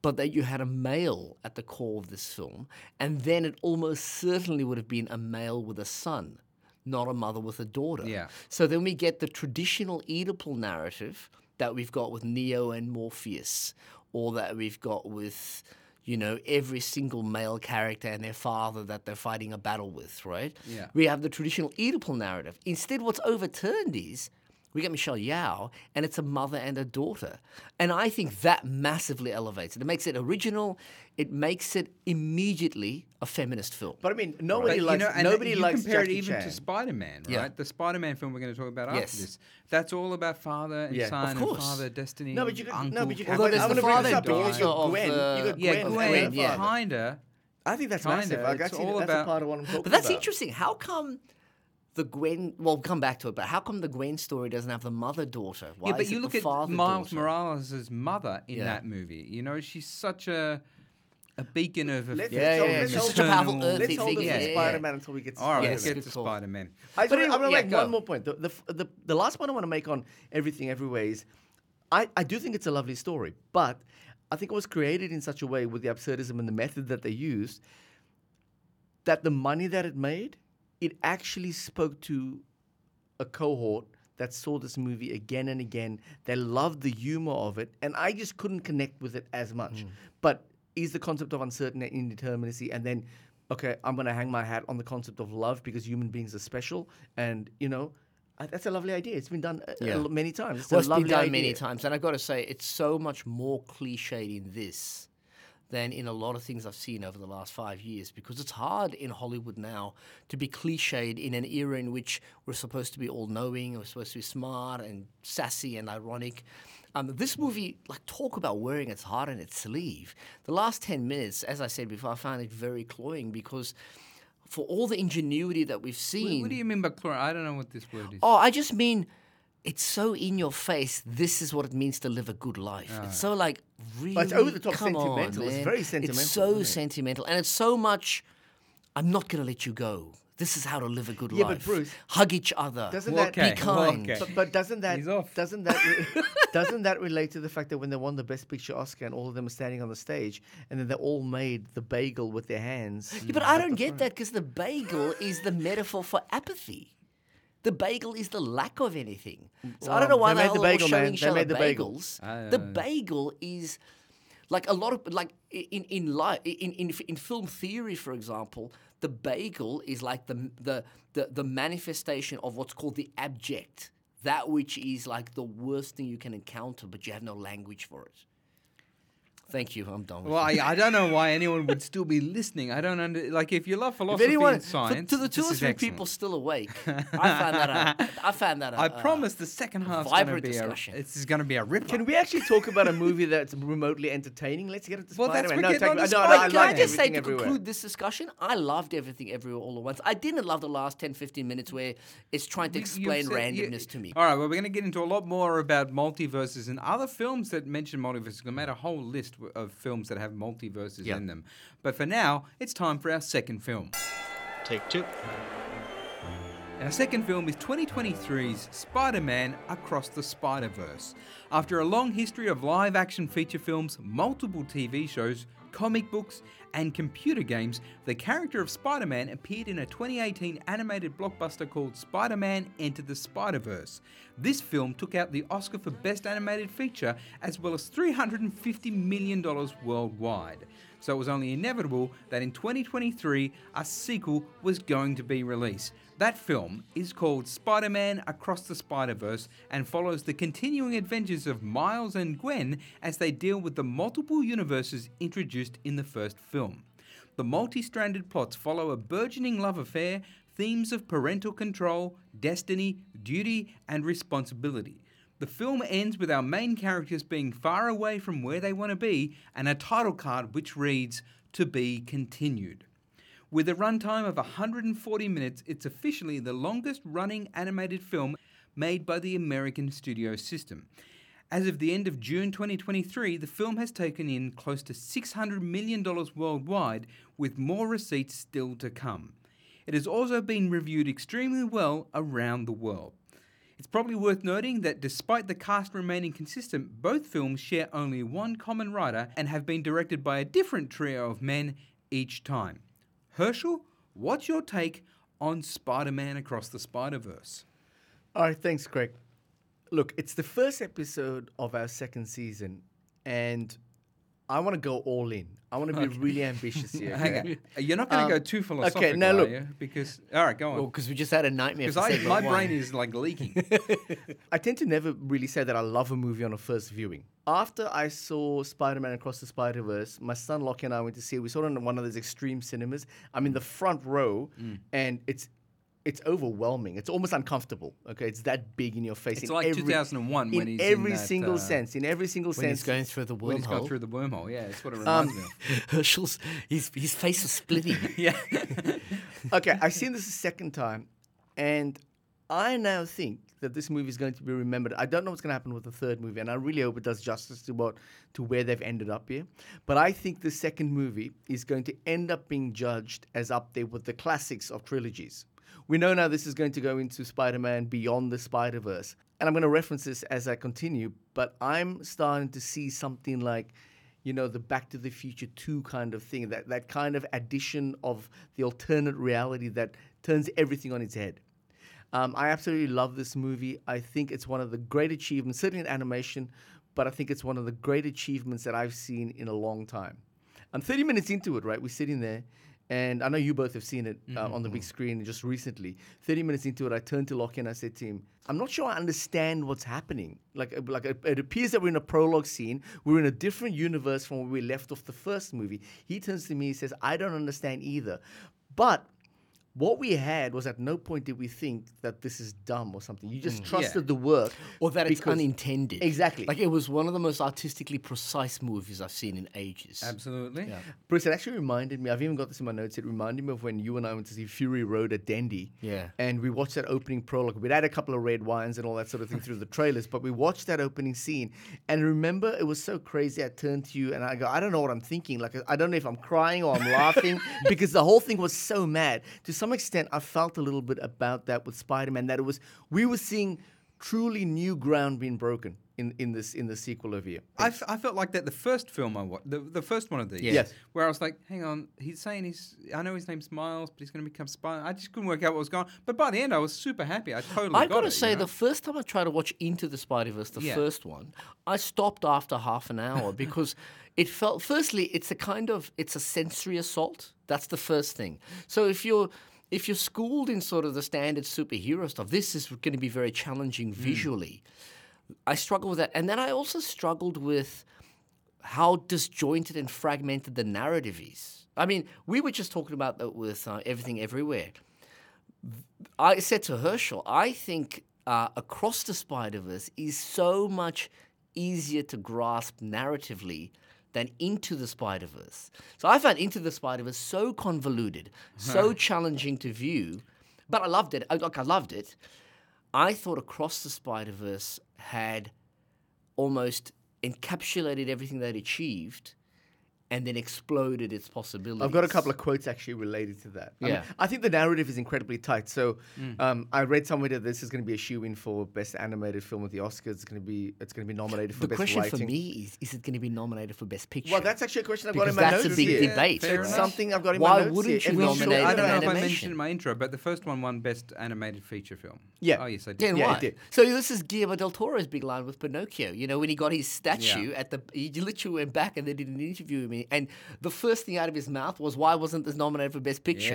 but that you had a male at the core of this film, and then it almost certainly would have been a male with a son, not a mother with a daughter. Yeah. So then we get the traditional Oedipal narrative that we've got with Neo and Morpheus, or that we've got with. You know, every single male character and their father that they're fighting a battle with, right? Yeah. We have the traditional Oedipal narrative. Instead, what's overturned is we get Michelle Yeoh, and it's a mother and a daughter. And I think that massively elevates it. It makes it original. It makes it immediately a feminist film. But I mean, nobody you likes know, and nobody you likes compare Jackie it even Chan. to Spider-Man, right? Yeah. The Spider-Man film we're going to talk about Yes. after this. That's all about father and Yeah. Of son and course. father, destiny. No, but you could, uncle, no, but you could. Although I there's wanna the bring father up because daughter you got of Gwen. the- you got Yeah, Gwen. as Gwen, yeah. father. kinda. I think that's Kinda. massive. Like, It's actually, all that's about- a part of what I'm talking But that's about. interesting. How come the Gwen? Well, we'll come back to it. But how come the Gwen story doesn't have the mother daughter? Why yeah, but is you look at Miles daughter? Morales' mother in Yeah. that movie. You know, she's such a a beacon of a Let's, Yeah, let's, hold- yeah, let's hold such a powerful let's hold figure. it Yeah, yeah. Spider-Man until we get to All right, Yes, let's get to. Spider-Man. I just But wanna, anyway, I'm going yeah, to make go. one more point. The, the, the, the last point I want to make on everything, everywhere is I, I do think it's a lovely story, but I think it was created in such a way with the absurdism and the method that they used that the money that it made, it actually spoke to a cohort that saw this movie again and again. They loved the humor of it, and I just couldn't connect with it as much. But is the concept of uncertainty and indeterminacy, and then, okay, I'm going to hang my hat on the concept of love because human beings are special, and you know, that's a lovely idea. It's been done uh, Yeah. many times. It's Well, a it's lovely been done idea. many times, and I've got to say, it's so much more cliched in this than in a lot of things I've seen over the last five years because it's hard in Hollywood now to be cliched in an era in which we're supposed to be all knowing, we're supposed to be smart and sassy and ironic. Um, this movie, like, talk about wearing its heart on its sleeve. The last 10 minutes, as I said before, I found it very cloying because for all the ingenuity that we've seen. what do you mean by chlorine? I don't know what this word is. Oh, I just mean it's so in your face. This is what it means to live a good life. It's so like really But it's over the top come on, sentimental. It's very sentimental, It's so isn't it? sentimental, and it's so much. I'm not gonna let you go. This is how to live a good Yeah, but life. Bruce, hug each other. doesn't Well, that okay, be well, kind. okay. But, but doesn't that He's off. doesn't that re- (laughs) doesn't that relate to the fact that when they won the Best Picture Oscar and all of them are standing on the stage and then they all made the bagel with their hands? Yeah, but mm. I don't get that because the bagel is the metaphor for apathy. The bagel is the lack of anything. So I don't know why they they made the bagel, showing man. each They other made the bagel. bagels. I the bagel is like a lot of like in in life in, in in film theory, for example, the bagel is like the the the, the manifestation of what's called the abject, that which is like the worst thing you can encounter, but you have no language for it. Thank you. I'm done. With Well, it. I, I don't know why anyone would still be listening. I don't under like if you love philosophy if anyone, and science. to the two or three excellent. people still awake, (laughs) I found that. A, I found that. A, I uh, promise the second half's going to vibrant be a, discussion. this is going to be a ripper. Can we actually talk about a movie that's remotely entertaining? Let's get into Well, that's Spider-Man. what no, getting take, on no, to no, Spider- I Can I just say to everywhere. conclude this discussion, I loved everything everywhere all at once. I didn't love the last 10, 15 minutes where it's trying to You- explain said- you- randomness to me. All right, well, we're going to get into a lot more about multiverses and other films that mention multiverses. I made a whole list w- of films that have multiverses Yeah. in them. But for now, it's time for our second film. Take two. Our second film is 2023's Spider Man Across the Spider Verse. After a long history of live action feature films, multiple TV shows, comic books, and computer games, the character of Spider Man appeared in a 2018 animated blockbuster called Spider Man Enter the Spider Verse. This film took out the Oscar for Best Animated Feature as well as $350 million worldwide so it was only inevitable that in 2023 a sequel was going to be released. That film is called Spider Man Across the Spider Verse and follows the continuing adventures of Miles and Gwen as they deal with the multiple universes introduced in the first film. The multi stranded plots follow a burgeoning love affair, themes of parental control, destiny, duty, and responsibility. The film ends with our main characters being far away from where they want to be and a title card which reads, To be continued. With a runtime of 140 minutes, it's officially the longest running animated film made by the American studio system. As of the end of June 2023, the film has taken in close to $600 million worldwide, with more receipts still to come. It has also been reviewed extremely well around the world. It's probably worth noting that despite the cast remaining consistent, both films share only one common writer and have been directed by a different trio of men each time. Herschel, what's your take on Spider Man Across the Spider Verse? All right, thanks, Craig. Look, it's the first episode of our second season, and I want to go all in. I want to be really (laughs) ambitious here. Hang on. You're not going to Um, go too philosophical, now are look. Because, all right, go Well, on. because we just had a nightmare. Because for I, segment my one. brain is like leaking. (laughs) I tend to never really say that I love a movie on a first viewing. After I saw Spider Man Across the Spider Verse, my son Lockie and I went to see it. We saw it in one of those extreme cinemas. I'm in the front row, Mm. and it's it's overwhelming. It's almost uncomfortable. Okay, it's that big in your face. It's in like every, 2001 when in he's in every that, single uh, sense. In every single when sense. he's going through the when he's gone wormhole. through the wormhole, yeah, it's what it Um, reminds me of. (laughs) Herschel's his his face is splitting. (laughs) Yeah. (laughs) okay, I've seen this a second time, and I now think that this movie is going to be remembered. I don't know what's going to happen with the third movie, and I really hope it does justice to what to where they've ended up here. But I think the second movie is going to end up being judged as up there with the classics of trilogies. We know now this is going to go into Spider-Man Beyond the Spider-Verse, and I'm going to reference this as I continue. But I'm starting to see something like you know, the Back to the Future 2 kind of thing, that, that kind of addition of the alternate reality that turns everything on its head. Um, I absolutely love this movie. I think it's one of the great achievements, certainly in animation, but I think it's one of the great achievements that I've seen in a long time. I'm 30 minutes into it, right? We're sitting there, and I know you both have seen it uh, on the big screen just recently. 30 minutes into it, I turned to Lockie and I said to him, I'm not sure I understand what's happening. Like, uh, like it, it appears that we're in a prologue scene. We're in a different universe from where we left off the first movie. He turns to me, he says, I don't understand either. But what we had was at no point did we think that this is dumb or something. You just mm, trusted the work. Or that it's unintended. Exactly. Like it was one of the most artistically precise movies I've seen in ages. Absolutely. Bruce, it actually reminded me, I've even got this in my notes, it reminded me of when you and I went to see Fury Road at Dendy. Yeah. And we watched that opening prologue. We'd had a couple of red wines and all that sort of thing through the trailers, but we watched that opening scene. And remember, it was so crazy. I turned to you and I go, I don't know what I'm thinking. Like, I don't know if I'm crying or I'm laughing (laughs) because the whole thing was so mad. To some extent, I felt a little bit about that with Spider Man, that it was, we were seeing truly new ground being broken in, in this in the sequel of here. I, f- I felt like that the first film I watched, the, the first one of these, Yes. where I was like, hang on, he's saying he's, I know his name's Miles, but he's going to become Spider. I just couldn't work out what was going on. But by the end, I was super happy. I totally I got gotta it, say, you know? the first time I tried to watch Into the Spider Verse, the Yeah. first one, I stopped after half an hour (laughs) because it felt. Firstly, it's a kind of it's a sensory assault. That's the first thing. So if you're if you're schooled in sort of the standard superhero stuff, this is going to be very challenging visually. I struggle with that, and then I also struggled with how disjointed and fragmented the narrative is. I mean, we were just talking about that with uh, everything everywhere. I said to Herschel, I think uh, Across the Spider Verse is so much easier to grasp narratively than Into the Spider Verse. So I found Into the Spider Verse so convoluted, so (laughs) challenging to view, but I loved it. I, like I loved it. I thought Across the Spider Verse had almost encapsulated everything they'd achieved and then exploded its possibilities. I've got a couple of quotes actually related to that. I, mean, Yeah. I think the narrative is incredibly tight. So Mm. um, I read somewhere that this is going to be a shoe in for best animated film at the Oscars. It's going to be it's going to be nominated for The best question writing. for me is: Is it going to be nominated for Best Picture? well, that's actually a question I've because got in my that's notes a big here. debate. fair It's enough. something I've got in Why my notes Why wouldn't you And Well, sure, nominate I don't know if I mentioned in my intro, but the first one won Best Animated Feature Film. Yeah. Oh, yes, I did. Then Yeah, it did. So this is Guillermo del Toro's big line with Pinocchio. You know, when he got his statue at the, he literally went back and they did an interview with me, and the first thing out of his mouth was, "Why wasn't this nominated for Best Picture?"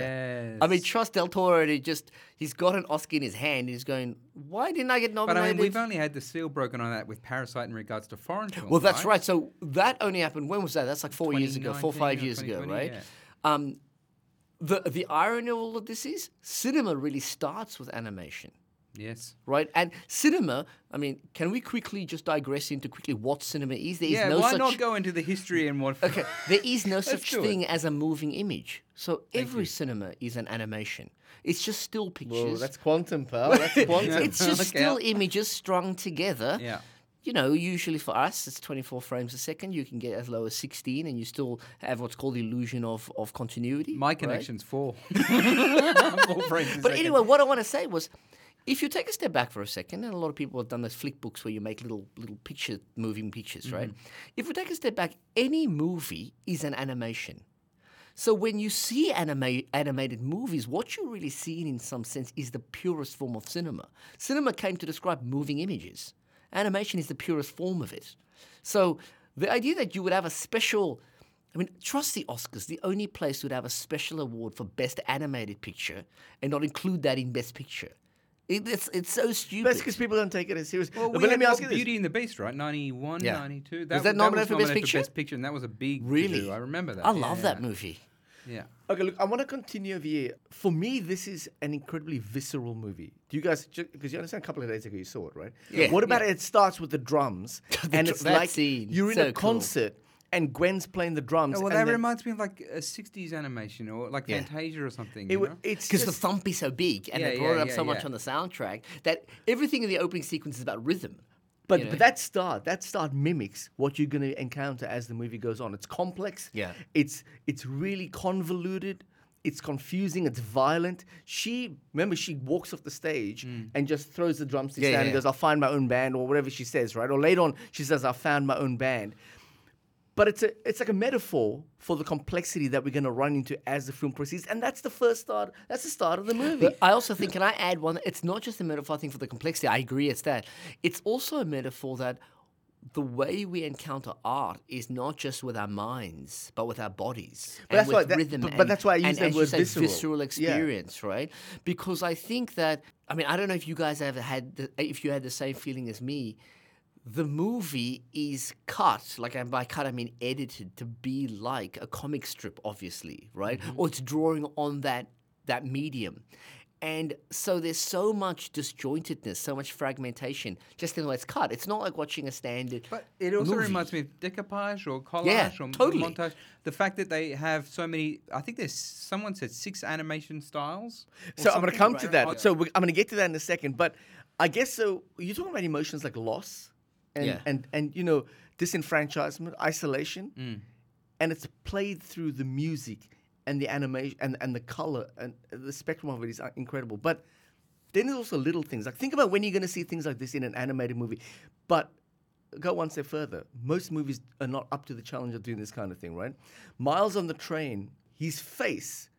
I mean, trust del Toro to just he's got an Oscar in his hand. and He's going, "Why didn't I get nominated?" But? I mean, we've only had the seal broken on that with Parasite in regards to foreign films. well, that's right. So that only happened. When was that? That's like four years ago, four 2019 five years ago, right? yeah. Um, the the irony of all of this is cinema really starts with animation Yes. right? And cinema, I mean, can we quickly just digress into quickly what cinema is? There is Yeah, no why such not go into the history and what? Okay, there is no (laughs) such do it. thing as a moving image. So every cinema is an animation. It's just still pictures. Whoa, that's quantum, pal. That's (laughs) quantum. it's just Okay. still images strung together. Yeah. You know, usually for us, it's 24 frames a second. You can get as low as 16, and you still have what's called the illusion of, of continuity. My right? connection's four. (laughs) Four frames a But second. anyway, what I want to say was, if you take a step back for a second, and a lot of people have done those flick books where you make little little picture moving pictures, right? Mm-hmm. If we take a step back, any movie is an animation. So when you see anima- animated movies, what you're really seeing in some sense is the purest form of cinema. Cinema came to describe moving images. Animation is the purest form of it. So the idea that you would have a special I mean, trust the Oscars, the only place would have a special award for best animated picture and not include that in best picture. It, it's, it's so stupid. That's because people don't take it as serious. Well, but we let me ask you this. Beauty and the Beast, right? 91, Yeah. 92. Was that w- nominated for Best nominated Picture? Best Picture, and that was a big Really? to-do. I remember that. I Yeah, love yeah. that movie. Yeah. Okay, look, I want to continue over here. For me, this is an incredibly visceral movie. Do you guys, because you understand a couple of days ago you saw it, right? Yeah, What about yeah. it? It starts with the drums, (laughs) The and dr- it's that like scene, you're in so a cool. Concert, and Gwen's playing the drums. Oh, well, and that reminds me of like a 60s animation or like Yeah. Fantasia or something. it, you wa- know? it's Because the just- thump is so big and Yeah, they brought yeah, it up yeah, so much yeah. on the soundtrack that everything in the opening sequence is about rhythm. But, you know? but that start, that start mimics what you're going to encounter as the movie goes on. It's complex. Yeah. It's it's really convoluted. It's confusing. It's violent. She remember she walks off the stage hmm. and just throws the drumsticks Yeah, down yeah, and yeah. goes, "I'll find my own band" or whatever she says, right? Or later on, she says, "I found my own band." But it's a it's like a metaphor for the complexity that we're going to run into as the film proceeds, and that's the first start. That's the start of the movie. But I also think, can I add one? It's not just a metaphor thing for the complexity. I agree, it's that. It's also a metaphor that the way we encounter art is not just with our minds, but with our bodies. But that's and why with that- rhythm. but- but and- that's why I use and, that you word visceral. visceral Yeah. experience, right? Because I think that I mean I don't know if you guys ever had the, if you had the same feeling as me. The movie is cut, like and by cut I mean edited, to be like a comic strip, obviously, right? Mm-hmm. Or it's drawing on that that medium. And so there's so much disjointedness, so much fragmentation, just in the way it's cut. It's not like watching a standard. But it also movie. reminds me of decoupage or collage Yeah, or totally. montage. The fact that they have so many, I think there's someone said six animation styles. So I'm going to come to right? that. So we I'm going to get to that in a second. But I guess so. You're talking about emotions like loss, and Yeah. and and you know disenfranchisement, isolation, Mm. and it's played through the music and the animation and and the color and the spectrum of it is uh, incredible. But then there's also little things like think about when you're going to see things like this in an animated movie, but. Go one step further. Most movies are not up to the challenge of doing this kind of thing, right? Miles on the train, his face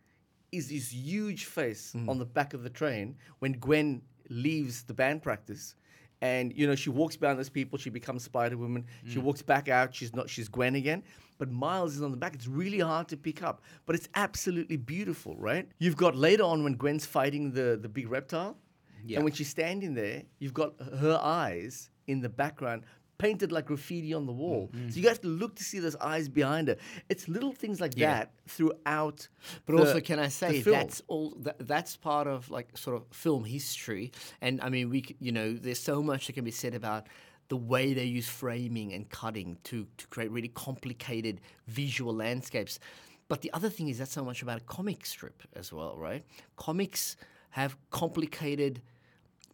is this huge face Mm. on the back of the train when Gwen leaves the band practice. And you know she walks behind those people. She becomes Spider Woman. She mm. walks back out. She's not. She's Gwen again. But Miles is on the back. It's really hard to pick up, but it's absolutely beautiful, right? You've got later on when Gwen's fighting the the big reptile, Yeah. and when she's standing there, you've got her eyes in the background painted like graffiti on the wall. Mm-hmm. So you have to look to see those eyes behind it. It's little things like that throughout. But the- also, can I say that's all? That, that's part of like sort of film history. And I mean, we c- you know, there's so much that can be said about the way they use framing and cutting to to create really complicated visual landscapes. But the other thing is that's so much about a comic strip as well, right? Comics have complicated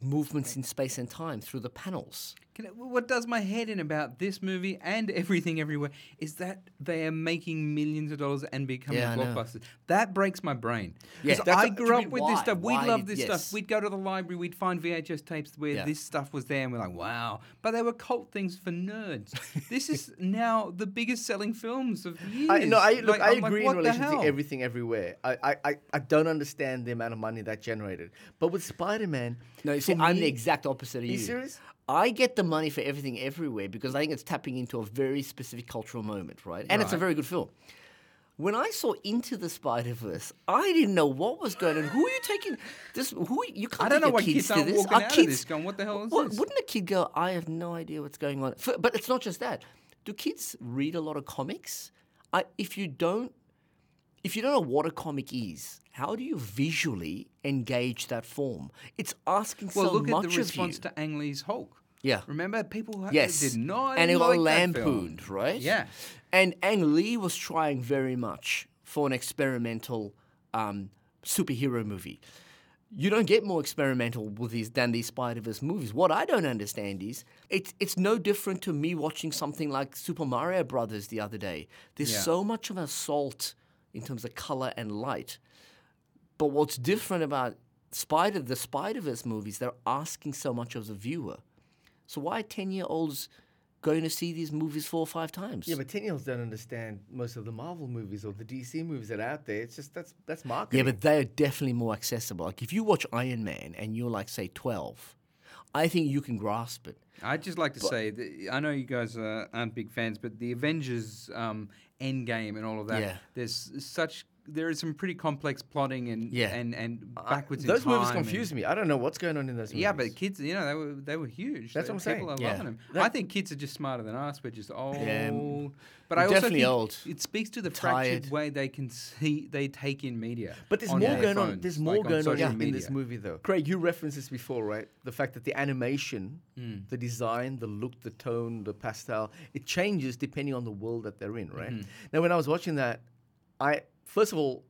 movements in space and time through the panels. Can I- what does my head in about this movie and (laughs) everything everywhere is that they are making millions of dollars and becoming Yeah, blockbusters. That breaks my brain. Yeah. I grew do up with why? this stuff. We Why loved did- this yes. stuff. We'd go to the library, we'd find VHS tapes where Yeah. this stuff was there, and we're like, wow. But they were cult things for nerds. (laughs) this is now the biggest selling films of years. I, no, I, look, Like, I I'm like, agree what in relation to everything everywhere. I, I, I, I don't understand the amount of money that generated. But with Spider Man, No, you see, I'm the exact opposite of you Are you. serious? I get the money for everything everywhere because I think it's tapping into a very specific cultural moment, right? And it's a very good film. When I saw Into the Spider Verse, I didn't know what was going on. Who are you taking this? Who you can't I don't take know why kids kids to aren't this. walking Are out of kids, this going, "What the hell is Well, this?" Wouldn't a kid go? I have no idea what's going on. For, but it's not just that. Do kids read a lot of comics? I, if you don't, if you don't know what a comic is, how do you visually engage that form? It's asking Well, so look at the response to Ang Lee's Hulk. Yeah. Remember, people Yes. did not and it got like lampooned, right? Yeah. And Ang Lee was trying very much for an experimental um, superhero movie. You don't get more experimental with these than these Spider Verse movies. What I don't understand is it's it's no different to me watching something like Super Mario Brothers the other day. There's Yeah. so much of an assault in terms of color and light. But what's different about Spider the Spider Verse movies, they're asking so much of the viewer. So why are ten year olds going to see these movies four or five times? Yeah, but ten year olds don't understand most of the Marvel movies or the DC movies that are out there. It's just that's that's marketing. Yeah, but they're definitely more accessible. Like if you watch Iron Man and you're like say twelve, I think you can grasp it. I'd just like to say, that I know you guys uh, aren't big fans, but the Avengers um, Endgame and all of that, Yeah. there's such, there is some pretty complex plotting and Yeah. and, and backwards those in time. movies confuse me. I don't know what's going on in those movies. Yeah, but kids, you know, they were they were huge. That's They- what I'm People saying. are Yeah. loving them. That- I think kids are just smarter than us. We're just old. Yeah, but I also think old. it speaks to the Tired. fractured way they can see they take in media. But there's more going on. There's more on going on social in, this movie, though. Craig, you referenced this before, right? The fact that the animation, Hmm. the design, the look, the tone, the pastel, it changes depending on the world that they're in, right? Mm-hmm. Now, when I was watching that, I first of all,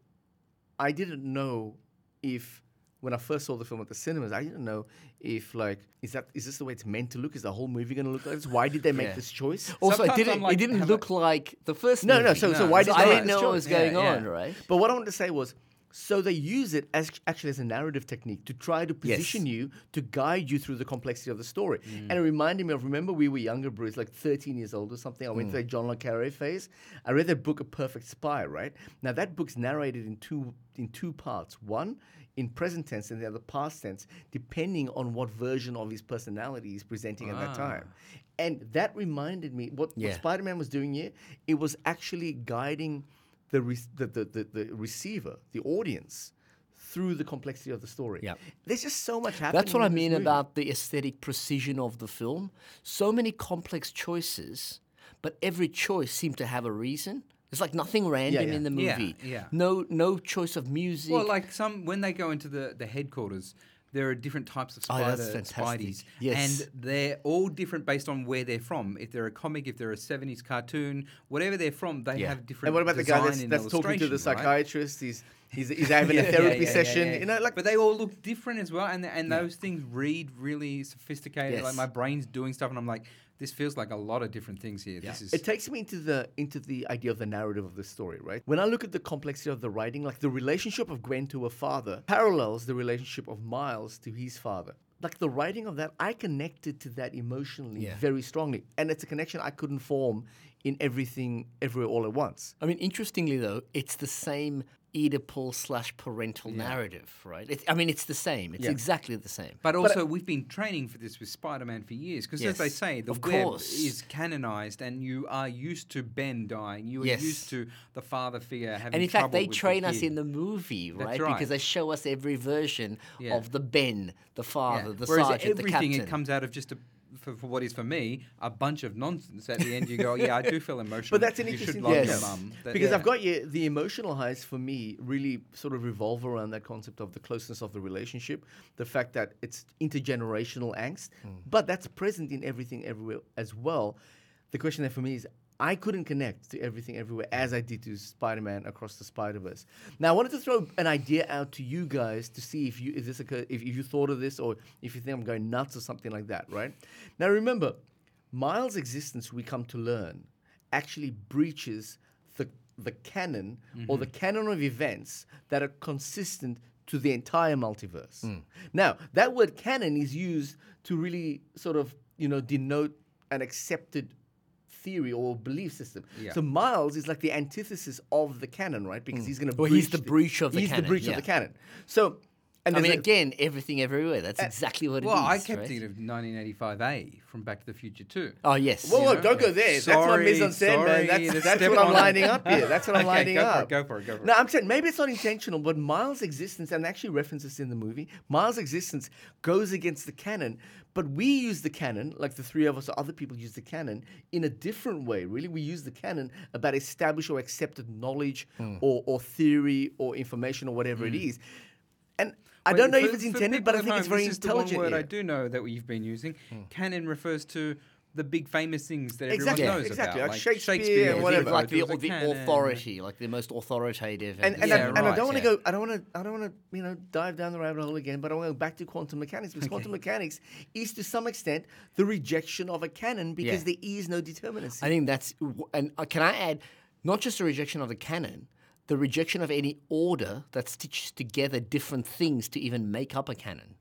I didn't know if when I first saw the film at the cinemas, I didn't know if like is that is this the way it's meant to look? Is the whole movie going to look like this? Why did they make Yeah. this choice? Also, it didn't like, it didn't have a- look like the first. No, no. movie. So, so No, why so did I didn't make this know what was going Yeah, yeah. on, right? But what I wanted to say was, so they use it as actually as a narrative technique to try to Yes. position you to guide you through the complexity of the story. Mm. And it reminded me of remember we were younger, Bruce, like 13 years old or something. I went Mm. through a John le Carre phase. I read that book, A Perfect Spy. Right now, that book's narrated in two in two parts. One in present tense and the other past tense, depending on what version of his personality he's presenting at that time. And that reminded me what, Yeah. what Spider-Man was doing here. It was actually guiding the, re- the, the, the, the receiver, the audience, through the complexity of the story. Yeah. There's just so much happening. That's what I this mean movie. about the aesthetic precision of the film. So many complex choices, but every choice seemed to have a reason. There's like nothing random yeah. in the movie. Yeah, movie. yeah. No, no choice of music. Well, like some when they go into the, the headquarters, there are different types of Oh, spider that's fantastic. spideys, Yes. and they're all different based on where they're from. If they're a comic, if they're a '70s cartoon, whatever they're from, they Yeah. have different. And what about the guy that's, that's talking to the illustration, right? psychiatrist? He's, he's, he's (laughs) having Yeah, a therapy yeah, session. You know, like but they all look different as well, and and those things read really sophisticated. Like my brain's doing stuff, and I'm like, this feels like a lot of different things here. This is It takes me into the into the idea of the narrative of the story, right? When I look at the complexity of the writing, like the relationship of Gwen to her father parallels the relationship of Miles to his father. Like the writing of that, I connected to that emotionally Yeah. very strongly, and it's a connection I couldn't form in everything, everywhere, all at once. I mean, interestingly though, it's the same Oedipal slash parental narrative, right? It, I mean, it's the same. It's Yeah. exactly the same. But also, we've been training for this with Spider-Man for years, because as they say, the of web course. is canonized, and you are used to Ben dying. You are Yes. used to the father figure having. and in fact, they with the train us in the movie, right? right. Because they show us every version Yeah. of the Ben, the Yeah. father, the Whereas sergeant, the everything captain. it comes out of just a. For, for what is for me a bunch of nonsense. At the end, you go, "Yeah, I do feel emotional." (laughs) But that's an you interesting should love thing. your Yes. That- because yeah. I've got you the emotional highs for me really sort of revolve around that concept of the closeness of the relationship, the fact that it's intergenerational angst, hmm. but that's present in everything everywhere as well. The question there for me is I couldn't connect to everything everywhere as I did to Spider-Man across the Spider-Verse. Now I wanted to throw an idea out to you guys to see if you if this occur, if, if you thought of this or if you think I'm going nuts or something like that, right? Now remember, Miles' existence we come to learn actually breaches the the canon or the mm-hmm. canon of events that are consistent to the entire multiverse. Mm. Now, that word canon is used to really sort of, you know, denote an accepted theory or belief system. Yeah. So Miles is like the antithesis of the canon, right? Because mm. he's going to Well, breach he's the breach of the he's canon, the breach yeah. of the canon. So And I mean, a- again, everything everywhere. That's exactly what it is. Well, I kept right? it of 1985A from Back to the Future too. Oh yes. Well, you whoa, know? don't go there. that's my Sorry, mise en scène, sorry man. That's, that's what I'm lining up here. That's what I'm (laughs) Okay, lining go for it, up. go for it, go for it. No, I'm saying maybe it's not intentional, but Miles' existence, and actually references in the movie, Miles' existence goes against the canon. But we use the canon, like the three of us or other people use the canon, in a different way, really. We use the canon about established or accepted knowledge Hmm. or, or theory or information or whatever it is. And I don't know for- if it's intended, but I think it's very this is intelligent. The one word I do know that you've been using. Hmm. Canon refers to the big famous things that Exactly, everyone knows exactly, about, like Shakespeare and was whatever. like to the, the authority, like the most authoritative. and and, Yeah, I, and I don't want to yeah. go. I don't want to. I don't want to. You know, dive down the rabbit hole again. But I want to go back to quantum mechanics because quantum mechanics is to some extent the rejection of a canon because Yeah. there is no determinacy. I think that's and uh, can I add not just the rejection of the canon, the rejection of any order that stitches together different things to even make up a canon.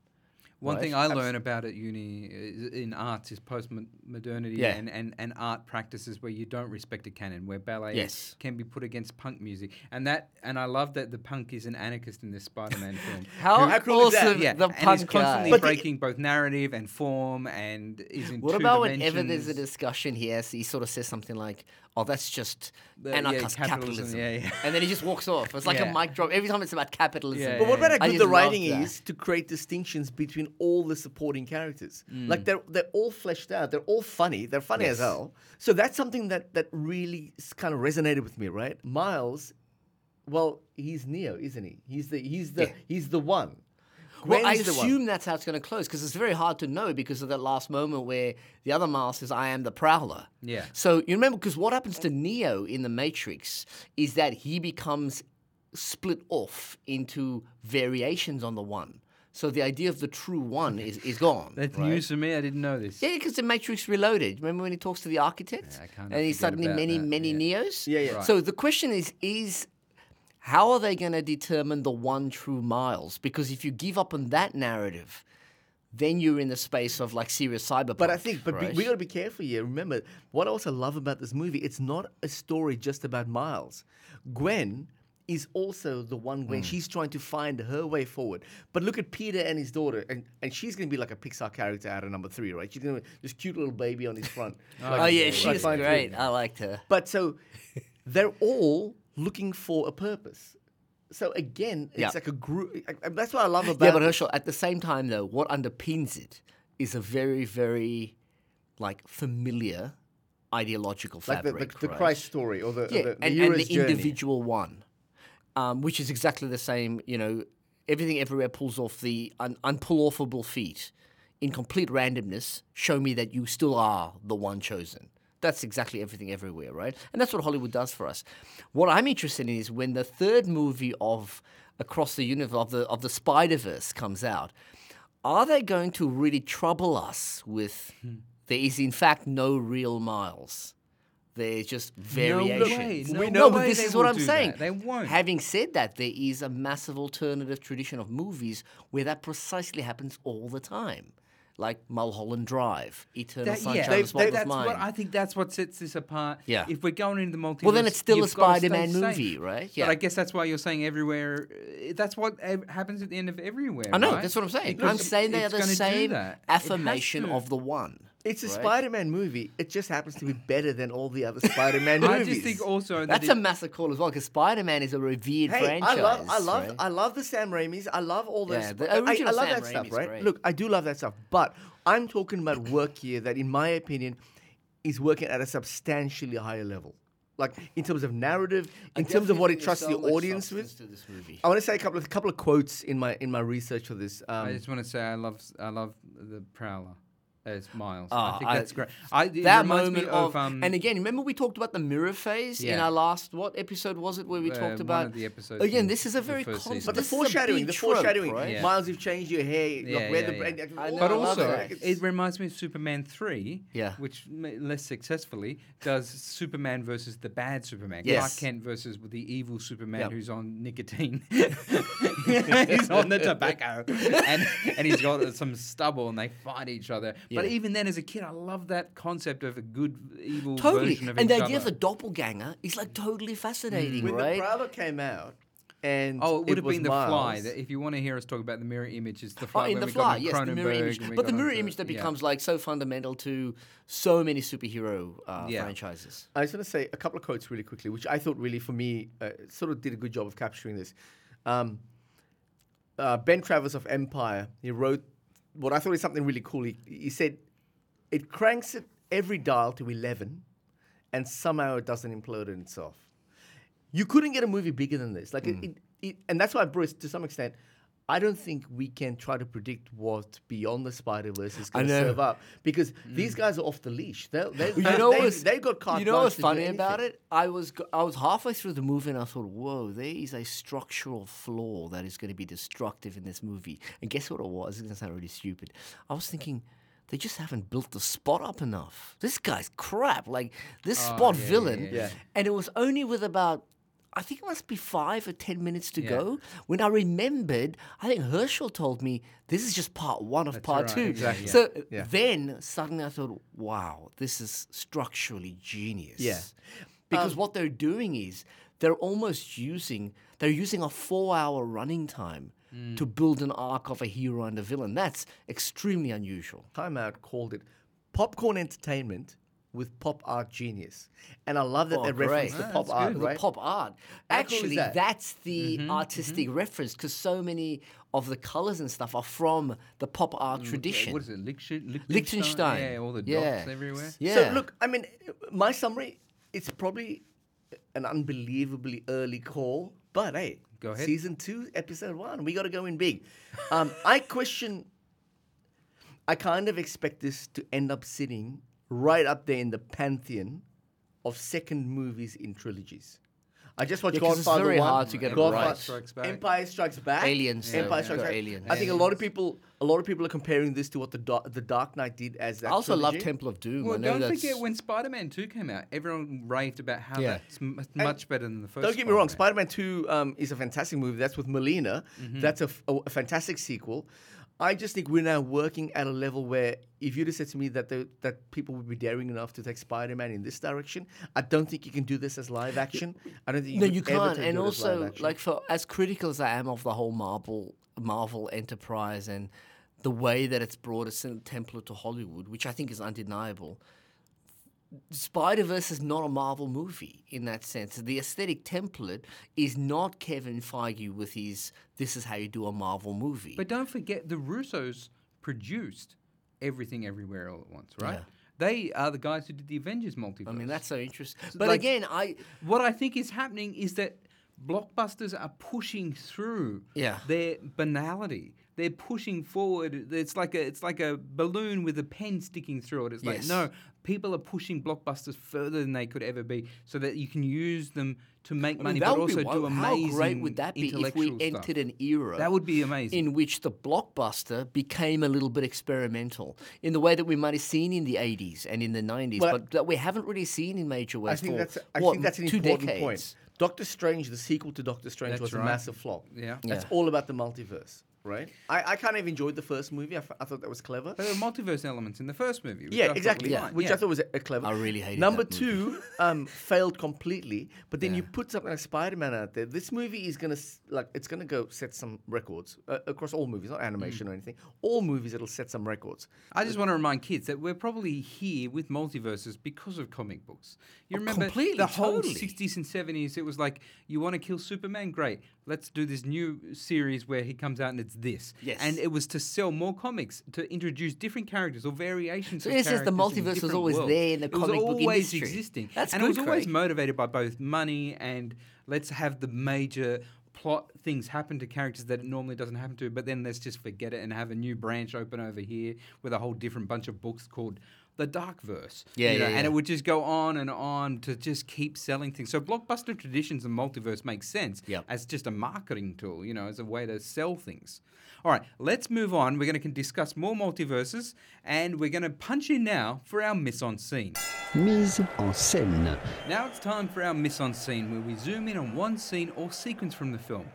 One right? thing I learn about at uni uh, in arts is post-modernity Yeah. and, and, and art practices where you don't respect a canon, where ballet Yes. can be put against punk music, and that and I love that the punk is an anarchist in this Spider-Man film. (laughs) How, cool is that? yeah, the and punk is constantly guy. Breaking both narrative and form, and is in What about whenever there's a discussion he has, he sort of says something like, "Oh, that's just The- yeah, anarchist capitalism, capitalism,", yeah, yeah. and then he just walks off. It's like Yeah. a mic drop every time it's about capitalism. Yeah, But what about how good the writing is to create distinctions between all the supporting characters? Mm. Like they're they're all fleshed out. They're all funny. They're funny as hell. So that's something that that really kind of resonated with me, right? Miles, well, he's Neo, isn't he? He's the he's the Yeah. he's the one. Well, I Gwen's the one. assume that's how it's going to close because it's very hard to know because of that last moment where the other Miles says, "I am the Prowler." Yeah. So you remember because what happens to Neo in the Matrix is that he becomes split off into variations on the one. So the idea of the true one is, is gone. That's right? news to me. I didn't know this. Yeah, because the Matrix Reloaded. Remember when he talks to the architect? Yeah, I kind of and he's suddenly many, that, many yeah. Neos? Yeah, yeah. Right. So the question is, is how are they going to determine the one true Miles? Because if you give up on that narrative, then you're in the space of like serious cyberpunk. But I think, but be- right? we got to be careful here. Remember, what I also love about this movie, it's not a story just about Miles. Gwen is also the one Gwen. Hmm. She's trying to find her way forward. But look at Peter and his daughter, and, and she's going to be like a Pixar character out of number three, right? She's going to be this cute little baby on his front. (laughs) Oh, oh yeah, like she's fine great. food. I liked her. But so they're all looking for a purpose. So again, it's Yeah. like a group. That's what I love about. Yeah, but Herschel, at the same time though, what underpins it is a very, very like familiar ideological like the, fabric. the, the right? Christ story or the, yeah, the, the and, and the journey. individual one, um, which is exactly the same. You know, everything everywhere pulls off the un- unpull-offable feat in complete randomness. Show me that you still are the one chosen. That's exactly everything everywhere, right? And that's what Hollywood does for us. What I'm interested in is when the third movie of Across the Universe of the of the Spider Verse comes out. Are they going to really trouble us with? Hmm. There is in fact no real Miles. There's just variations. way, We no know, but this is what I'm saying. that. They won't. Having said that, there is a massive alternative tradition of movies where that precisely happens all the time, like Mulholland Drive, Eternal That, Sunshine yeah, of They- the they- Spotless that's Mind. what I think. That's what sets this apart. Yeah. If we're going into the multiverse, Well, then it's still a you've gotta stay Spider-Man safe. movie, right? But I guess that's why you're saying everywhere. uh, That's what happens at the end of everywhere. I know, right? that's what I'm saying. Because I'm saying they are the same that. It has affirmation of the one. It's a right? Spider-Man movie. It just happens to be (clears throat) better than all the other Spider-Man movies. (laughs) I just think also that That's it- a massive call as well, because Spider-Man is a revered Hey, franchise. I love, I love, right? I love the Sam Raimis. I love all this. Yeah, the I- original I, love Sam that stuff, right? great. Look, I do love that stuff, but I'm talking about work here that, in my opinion, is working at a substantially higher level. Like in terms of narrative, in terms of what it trusts the audience with. To this movie. I want to say a couple of couple of quotes in my in my research for this. Um, I just want to say I love I love the Prowler as Miles. Ah, I think I- that's great. I, that reminds me moment of, um, and again, remember we talked about the mirror phase in our last what episode was it where we Uh, talked one about of the episode. again this is a very first constant, but the this is foreshadowing, the trope, foreshadowing. right? Yeah. Miles, you've changed your hair. Yeah, look, where yeah, the yeah. brain- I know, But also, that. it reminds me of Superman 3, Yeah. which less successfully does Superman versus the bad Superman. Yes. Clark Kent versus the evil Superman Yep. who's on nicotine. (laughs) he's on the tobacco. And, and he's got some stubble and they fight each other. But even then, as a kid, I love that concept of a good, evil totally, version of and each the idea of other. the doppelganger is like totally fascinating, when right? the Prowler came out, and Oh, it would have was been the fly. Miles. That if you want to hear us talk about the mirror image, it's the Oh, fly. in where the we got fly, on yes, the mirror Cronenberg image. and we But the mirror onto- image that yeah. becomes like so fundamental to so many superhero uh, Yeah. franchises. I just want to say a couple of quotes really quickly, which I thought really, for me, uh, sort of did a good job of capturing this. Um, uh, ben Travers of Empire, he wrote what I thought is something really cool. He, he said, It cranks it every dial to 11, and somehow it doesn't implode in itself. You couldn't get a movie bigger than this. Like, it, it, it, and that's why, Bruce, to some extent, I don't think we can try to predict what Beyond the Spider Verse is going to serve up because hmm. these guys are off the leash. They're, they You know they, what's- they've got carte You know what's funny about it? I was I was halfway through the movie and I thought, whoa, there is a structural flaw that is going to be destructive in this movie. And guess what it was? It's going to sound really stupid. I was thinking. They just haven't built the spot up enough. This guy's crap. Like this oh, spot Oh, yeah, yeah, villain. yeah, yeah. And it was only with about I think it must be five or ten minutes to Yeah. go when I remembered. I think Herschel told me this is just part one of part right, two. exactly. So Yeah. then suddenly I thought, wow, this is structurally genius. Yeah. Because what they're doing is they're almost using they're using a four hour running time Mm. to build an arc of a hero and a villain. That's extremely unusual. Time Out called it popcorn entertainment with pop art genius, and I love that Oh, they reference great. the Ah, pop that's art, good. The pop art. How cool Actually, that? that's the Mm-hmm, artistic reference because so many of the colors and stuff are from the pop art tradition. Mm, What is it? Lichten- Lichtenstein. Yeah, all the dots Yeah. everywhere. Yeah. So look, I mean, my summary, it's probably an unbelievably early call, but hey, Go ahead. season two, episode one, we got to go in big. Um, I question. I kind of expect this to end up sitting right up there in the pantheon of second movies in trilogies. I just watched Yeah, 'cause it's Godfather very 1, hard to get it Godfather, right. Strikes Back. Empire Strikes Back, Aliens, Empire yeah, Strikes got Back. Aliens. I think a lot of people, a lot of people are comparing this to what the Dark, the Dark Knight did as that. I also love. Temple of Doom. Well, I know don't that's, forget when Spider-Man 2 came out, everyone raved about how Yeah. that's m- much better than the first. Don't get me wrong, Spider-Man. Spider-Man 2 um, is a fantastic movie. That's with Molina. Mm-hmm. That's a, f- a- a fantastic sequel. I just think we're now working at a level where if you'd have said to me that the, that people would be daring enough to take Spider-Man in this direction, I don't think you can do this as live action. I don't think you no, could you can't. And it as live also, like for as critical as I am of the whole Marvel Marvel enterprise and the way that it's brought a template to Hollywood, which I think is undeniable. Spider Verse is not a Marvel movie in that sense. The aesthetic template is not Kevin Feige with his "This is how you do a Marvel movie." But don't forget, the Russos produced everything everywhere all at once, right? Yeah. They are the guys who did the Avengers multiverse. I mean, that's so interesting. But like- again, I what I think is happening is that blockbusters are pushing through Yeah. their banality. They're pushing forward. It's like a it's like a balloon with a pen sticking through it. It's Yes. like no, people are pushing blockbusters further than they could ever be, so that you can use them to make I mean, money, that but would be also do amazing. How great would that be if we intellectual stuff. entered an era? That would be amazing. In which the blockbuster became a little bit experimental in the way that we might have seen in the 80s and in the 90s, Well, but that we haven't really seen in major ways I think for that's I what, think that's an two important decades. point. Doctor Strange, the sequel to Doctor Strange, That's was right. a massive flop. Yeah. That's Yeah. all about the multiverse, right? I, I kind of enjoyed the first movie. I, f- I thought that was clever. There were multiverse elements in the first movie. which I Yeah, thought exactly. was fine. Which Yeah. I thought was a, a clever. I really hated Number that movie. two um, (laughs) failed completely. But then you put something like Spider-Man out there. This movie is gonna s- like it's gonna go set some records uh, across all movies, not animation Mm. or anything. All movies, it'll set some records. I just want to remind kids that we're probably here with multiverses because of comic books. You Oh, remember completely, the whole totally. 60s and 70s, it was like, you want to kill Superman? Great. Let's do this new series where he comes out and it's this. Yes. And it was to sell more comics, to introduce different characters or variations So of in a the multiverse was always worlds. there in the It was comic book always industry. existing. That's and good, it was always motivated by both money and let's have the major plot things happen to characters that it normally doesn't happen to, but then let's just forget it and have a new branch open over here with a whole different bunch of books called the Darkverse. Yeah, you know, yeah, And it would just go on and on to just keep selling things. So blockbuster traditions and multiverse makes sense Yep. as just a marketing tool, you know, as a way to sell things. All right, let's move on. We're going to discuss more multiverses and we're going to punch in now for our mise en scene. Mise en scène. Now it's time for our mise en scene, where we zoom in on one scene or sequence from the film.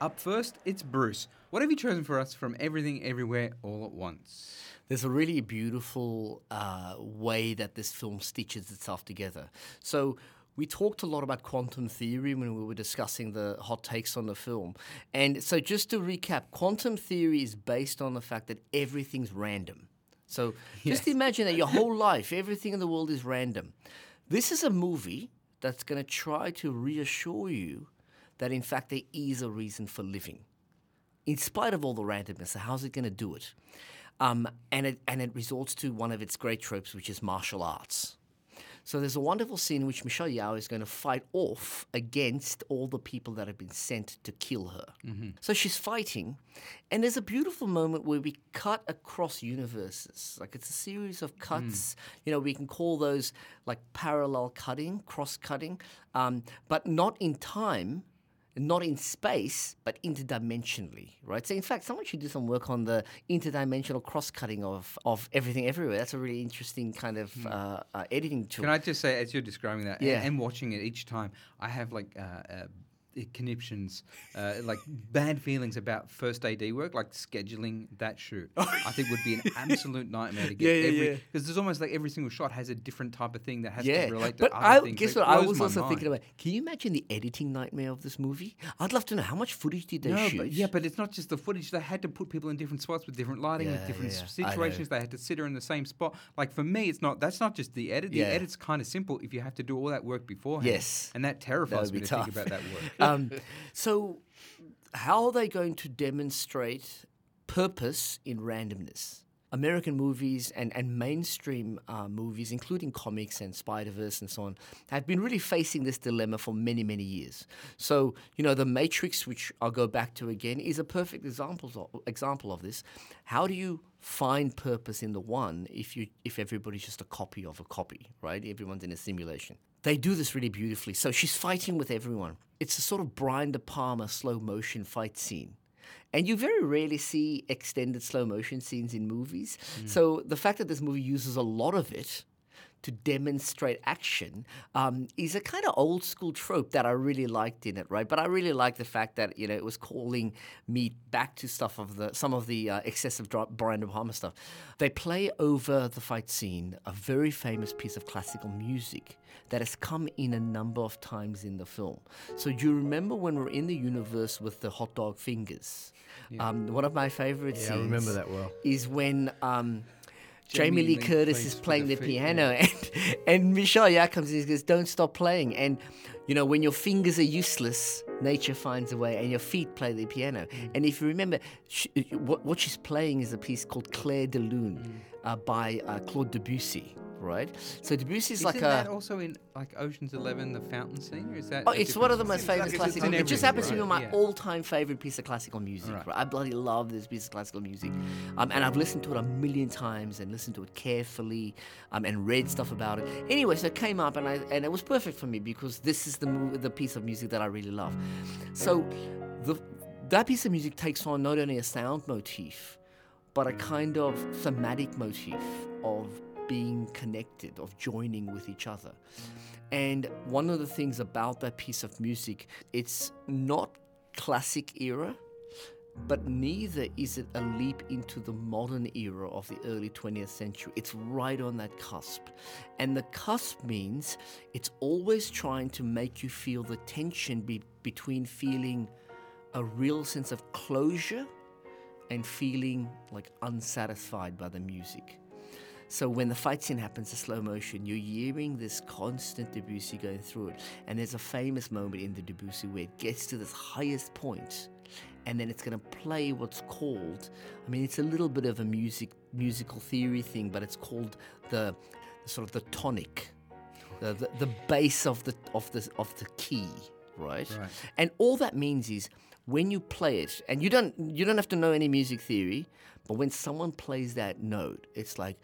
Up first, it's Bruce. What have you chosen for us from Everything Everywhere All at Once? There's a really beautiful uh, way that this film stitches itself together. So we talked a lot about quantum theory when we were discussing the hot takes on the film. And so, just to recap, quantum theory is based on the fact that everything's random. So, (laughs) just imagine that your (laughs) whole life, everything in the world is random. This is a movie that's going to try to reassure you that, in fact, there is a reason for living. In spite of all the randomness, so how's it going to do it? Um, and it and it resorts to one of its great tropes, which is martial arts. So there's a wonderful scene in which Michelle Yeoh is going to fight off against all the people that have been sent to kill her. So she's fighting, and there's a beautiful moment where we cut across universes. Like it's a series of cuts. You know, we can call those like parallel cutting, cross cutting, um, but not in time not in space, but interdimensionally, right? So, in fact, someone should do some work on the interdimensional cross-cutting of, of everything everywhere. That's a really interesting kind of uh, uh, editing tool. Can I just say, as you're describing that, Yeah. and, and watching it each time, I have like uh, uh, conniptions, uh, like bad feelings about first AD work, like scheduling that shoot. (laughs) I think would be an absolute nightmare to get Yeah, yeah, every yeah. because there's almost like every single shot has a different type of thing that has yeah, to relate to but other I things. guess what I was also mind. thinking about. Can you imagine the editing nightmare of this movie? I'd love to know how much footage did they No, shoot. but yeah, but it's not just the footage. They had to put people in different spots with different lighting, Yeah, with different yeah, s- yeah. I know. situations. They had to sit her in the same spot. Like for me, it's not. That's not just the edit. The Yeah. edit's kind of simple if you have to do all that work beforehand. Yes. and that terrifies me to think about that work. Um, so, how are they going to demonstrate purpose in randomness? American movies and, and mainstream uh, movies, including comics and Spider Verse and so on, have been really facing this dilemma for many, many years. So, you know, The Matrix, which I'll go back to again, is a perfect example of, example of this. How do you find purpose in the one if you if everybody's just a copy of a copy, right? Everyone's in a simulation. They do this really beautifully. So she's fighting with everyone. It's a sort of Brian De Palma slow motion fight scene. And you very rarely see extended slow motion scenes in movies. Mm. So the fact that this movie uses a lot of it to demonstrate action um, is a kind of old school trope that I really liked in it, right? But I really like the fact that you know it was calling me back to stuff of the some of the uh, excessive dra- Brian De Palma stuff. They play over the fight scene a very famous piece of classical music that has come in a number of times in the film. So you remember when we're in the universe with the hot dog fingers? Um, one of my favorite Yeah, scenes I remember that well. is when um, Jamie Jamie Lee Lee Curtis is playing the the piano, and, and Michelle Yeoh comes in and goes, "Don't stop playing." And you know, when your fingers are useless, nature finds a way, and your feet play the piano. Mm. And if you remember, sh what, what she's playing is a piece called Clair de Lune Mm. uh, by uh, Claude Debussy. Right, so Debussy is like a. Isn't that also in like Ocean's Eleven, the fountain scene, or is that? Oh, it's one of the most famous it's classical. It just happens to be my all-time favorite piece of classical music. Right. Right. I bloody love this piece of classical music, um, and I've listened to it a million times and listened to it carefully, um, and read stuff about it. Anyway, so it came up, and I and it was perfect for me because this is the the piece of music that I really love. So, the that piece of music takes on not only a sound motif, but a kind of thematic motif of being connected, of joining with each other. And one of the things about that piece of music, it's not classic era, but neither is it a leap into the modern era of the early 20th century. It's right on that cusp. And the cusp means it's always trying to make you feel the tension be- between feeling a real sense of closure and feeling like unsatisfied by the music. So when the fight scene happens in slow motion, you're hearing this constant Debussy going through it. And there's a famous moment in the Debussy where it gets to this highest point, and then it's going to play what's called. I mean, it's a little bit of a music musical theory thing, but it's called the, sort of the tonic, the, the the base of the of the of the key, right? Right. And all that means is when you play it, and you don't you don't have to know any music theory, but when someone plays that note, it's like,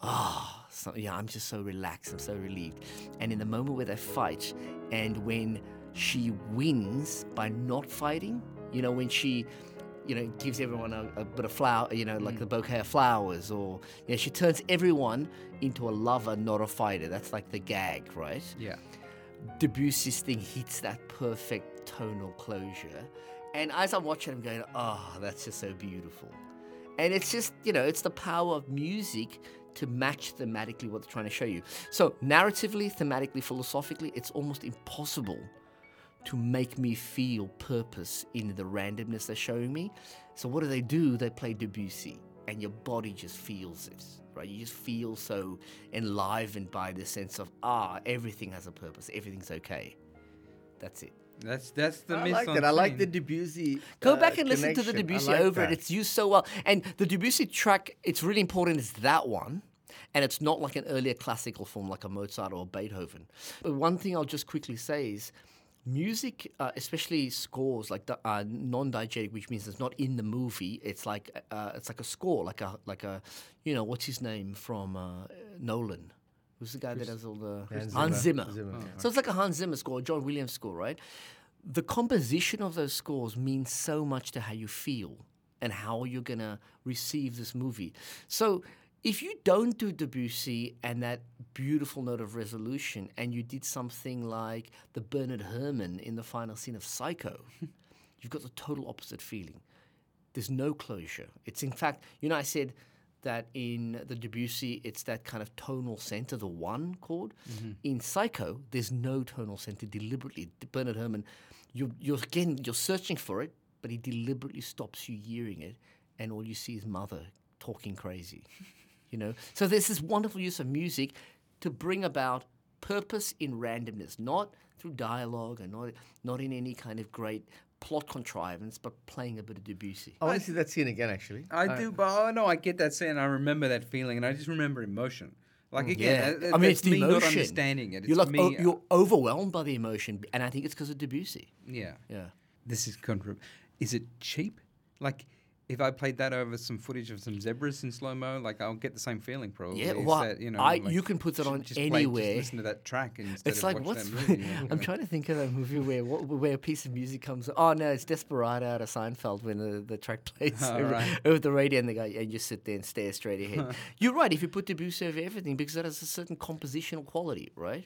ah, so, yeah, I'm just so relaxed, I'm so relieved. And in the moment where they fight, and when she wins by not fighting, you know, when she you know, gives everyone a, a bit of flower, you know, like the bouquet of flowers, or you know, she turns everyone into a lover, not a fighter. That's like the gag, right? Yeah. Debussy's thing hits that perfect tonal closure. And as I'm watching, I'm going, oh, that's just so beautiful. And it's just, you know, it's the power of music to match thematically what they're trying to show you. So, narratively, thematically, philosophically, it's almost impossible to make me feel purpose in the randomness they're showing me. So, what do they do? They play Debussy, and your body just feels it, right? You just feel so enlivened by the sense of, ah, everything has a purpose, everything's okay. That's it. That's that's the I miss like on that. I like the. Debussy. Go uh, back and listen to the Debussy like over that. it. It's used so well. And the Debussy track, it's really important, is that one. And it's not like an earlier classical form like a Mozart or a Beethoven. But one thing I'll just quickly say is music, uh, especially scores like the, uh, non-diegetic, which means it's not in the movie. It's like uh, it's like a score, like a like a you know what's his name from uh, Nolan. Who's the guy that does all the Hans Hans Zimmer? Zimmer. Zimmer, yeah. So it's like a Hans Zimmer score, John Williams score, right? The composition of those scores means so much to how you feel and how you're gonna receive this movie. So if you don't do Debussy and that beautiful note of resolution, and you did something like the Bernard Herrmann in the final scene of Psycho, (laughs) you've got the total opposite feeling. There's no closure. It's in fact, you know, I said that in the Debussy, it's that kind of tonal center, the one chord. Mm-hmm. In Psycho, there's no tonal center deliberately. Bernard Herrmann, you're, you're again, you're searching for it, but he deliberately stops you hearing it, and all you see is mother talking crazy. (laughs) you know, so there's this wonderful use of music to bring about purpose in randomness, not through dialogue and not not in any kind of great plot contrivance, but playing a bit of Debussy. I want to see that scene again, actually. I do, but oh no, I get that scene. I remember that feeling, and I just remember emotion. Like again, Yeah, that- that- I mean, it's the me emotion. not understanding it. It's You're like me. o- uh, you're overwhelmed by the emotion, and I think it's because of Debussy. yeah, Yeah. This is contra. Is it cheap? Like, if I played that over some footage of some zebras in slow mo, like I'll get the same feeling probably. Yeah, well, that, you know, I- like, you can put that on just play- anywhere. just listen to that track instead It's of like what's that (laughs) movie. you know? I'm trying to think of a movie where what, where a piece of music comes. Oh no, it's Desperado out of Seinfeld when the, the track plays (laughs) Oh, over, right. over the radio and they go and you sit there and stare straight ahead. (laughs) You're right. If you put Debussy over everything, because that has a certain compositional quality, right?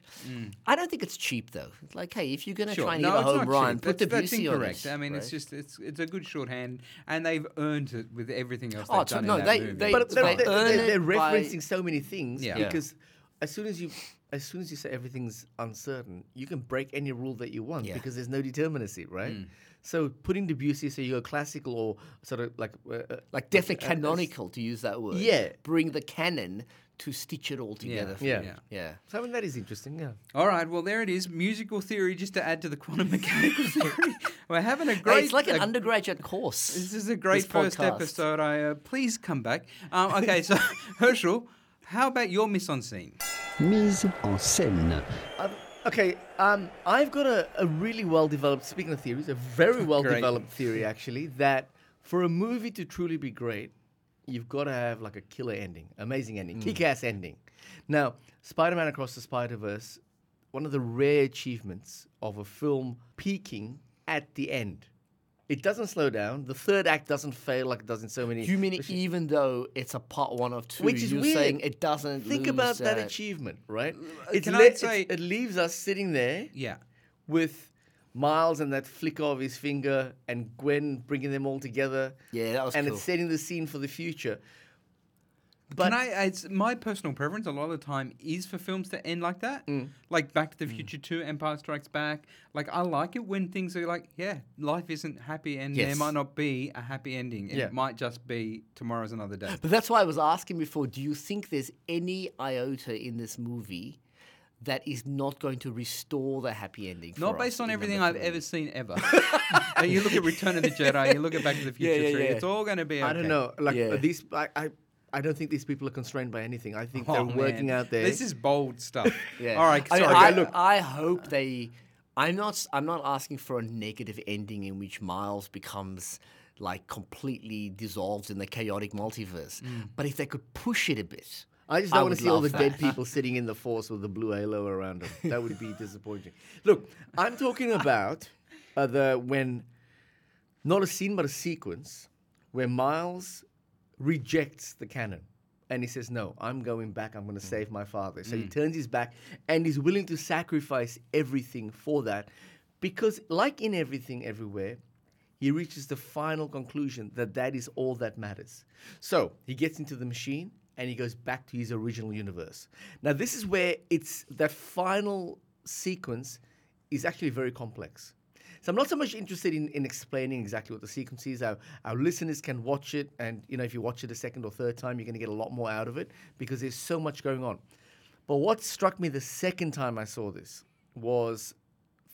I don't think it's cheap though. Like, hey, if you're gonna Mm. Sure. try and no, a home run, cheap. put that's, that's Debussy on incorrect. it. I mean, it's just it's it's a good shorthand, and they've earned it with everything else Oh, they've so done no, in that they- movie. they- But They they're, earn they're, they're by- referencing so many things Yeah. because as soon as you as soon as you say everything's uncertain, you can break any rule that you want Yeah. because there's no determinacy, right? Mm. So putting Debussy, so you go classical or sort of like uh, uh, like definitely uh, uh, canonical to use that word. Yeah. bring the canon to stitch it all together. for Yeah. you. Yeah. yeah. So I mean that is interesting, yeah. All right, well there it is, musical theory. Just to add to the quantum mechanical (laughs) theory, we're having a Hey, great. it's like an a- undergraduate course. This is a great first podcast. episode. I uh, please come back. Um, okay, so (laughs) Herschel, how about your mise en scene? Mise en scène. Um, okay, um, I've got a, a really well developed, speaking of theories, a very (laughs) well developed theory actually, that for a movie to truly be great, you've got to have like a killer ending, amazing ending, mm. kick ass ending. Now, Spider Man Across the Spider Verse, one of the rare achievements of a film peaking at the end. It doesn't slow down. The third act doesn't fail like it does in so many. You mean (laughs) even though it's a part one of two, Which is you're weird. saying it doesn't Think lose about that that achievement, right? Uh, it's can I le- it's- say- it leaves us sitting there Yeah. with Miles and that flicker of his finger and Gwen bringing them all together. Yeah, that was And cool. it's setting the scene for the future. But Can I? It's my personal preference. A lot of the time is for films to end like that, Mm. like Back to the Future Two, Empire Strikes Back. Like I like it when things are like, yeah, life isn't happy, and there might not be a happy ending. Yeah. It might just be tomorrow's another day. But that's why I was asking before. Do you think there's any iota in this movie that is not going to restore the happy ending? Not for based us on everything I've ever seen ever. (laughs) You look at Return of the Jedi, you look at Back to the (laughs) Future Yeah, yeah, Three. yeah. It's all going to be. I don't know. Like Yeah. these, I, I, I don't think these people are constrained by anything. I think Oh, they're working out there. This is bold stuff. (laughs) Yeah. All right. I, mean, I, look. I hope they. I'm not. I'm not asking for a negative ending in which Miles becomes like completely dissolved in the chaotic multiverse. Mm. But if they could push it a bit, I just don't want to see all the love dead people sitting in the force with the blue halo around them. That would be (laughs) disappointing. Look, I'm talking about uh, the when not a scene but a sequence where Miles rejects the canon and he says, "No, I'm going back. I'm going to save my father." So he turns his back and he's willing to sacrifice everything for that because, like in everything, everywhere, he reaches the final conclusion that that is all that matters. So he gets into the machine, and he goes back to his original universe. Now, this is where it's that final sequence is actually very complex. So I'm not so much interested in, in explaining exactly what the sequence is. Our, our listeners can watch it, and you know if you watch it a second or third time, you're going to get a lot more out of it because there's so much going on. But what struck me the second time I saw this was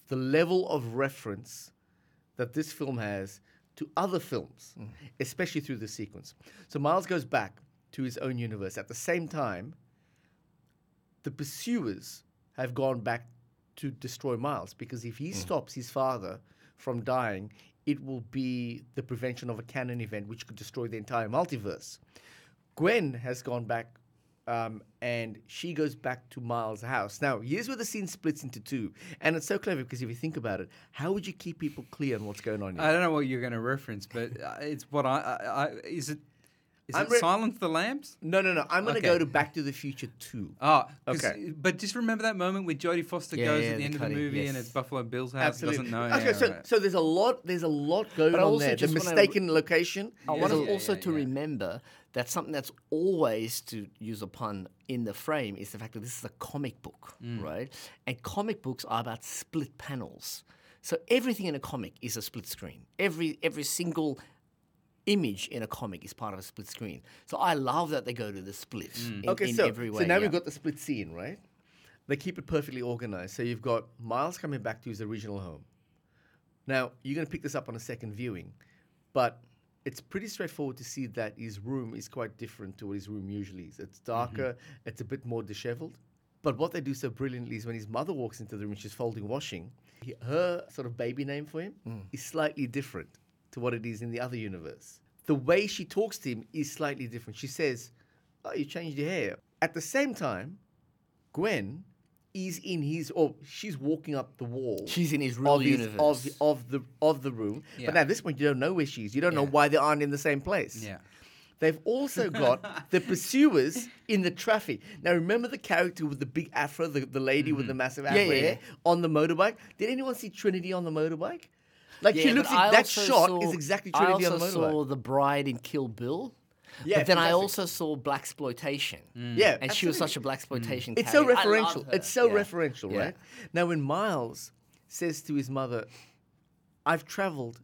the level of reference that this film has to other films, mm. especially through the sequence. So Miles goes back to his own universe. At the same time, the pursuers have gone back to destroy Miles because if he stops his father from dying, it will be the prevention of a canon event which could destroy the entire multiverse. Gwen has gone back um, and she goes back to Miles' house. Now, here's where the scene splits into two. And it's so clever because if you think about it, how would you keep people clear on what's going on here? I don't know what you're going to reference, but uh, it's what I, I, I is it. Is I'm it re- Silence the Lambs? no, no, no. I'm going to Okay. go to Back to the Future 2. Oh, 'cause- Okay. But just remember that moment where Jodie Foster Yeah, goes yeah, at the the end of cutting, the movie and it's Buffalo Bill's house. Doesn't know. Okay, yeah, so, right. so there's a lot. There's a lot going But I on also there. The just wanna- mistaken location. I There's want a- us also yeah, to yeah. remember that something that's always, to use a pun, in the frame is the fact that this is a comic book, Mm. right? And comic books are about split panels. So everything in a comic is a split screen. Every every single image in a comic is part of a split screen. So I love that they go to the split Mm. in, okay, in so, every way. so now yeah. we've got the split scene, right? They keep it perfectly organized. So you've got Miles coming back to his original home. Now you're going to pick this up on a second viewing, but it's pretty straightforward to see that his room is quite different to what his room usually is. It's darker. It's a bit more disheveled. But what they do so brilliantly is when his mother walks into the room, she's folding washing. he- Her sort of baby name for him is slightly different to what it is in the other universe. The way she talks to him is slightly different. She says, "Oh, you changed your hair." At the same time, Gwen is in his, or she's walking up the wall. She's in his real of his, universe. of the, of the of the room. Yeah. But now at this point, you don't know where she is. You don't know why they aren't in the same place. Yeah. They've also got (laughs) the pursuers in the traffic. Now, remember the character with the big afro, the, the lady with the massive afro Mm-hmm. yeah, hair on the motorbike? Did anyone see Trinity on the motorbike? Like Yeah, she looks I like that shot saw- is exactly I Trinity also on the motorbike. saw the bride in Kill Bill. Yeah, but then I also saw black exploitation. Yeah, and she was such a black exploitation. It's so. I referential. It's so Yeah. referential, Yeah. right? Now, when Miles says to his mother, I've traveled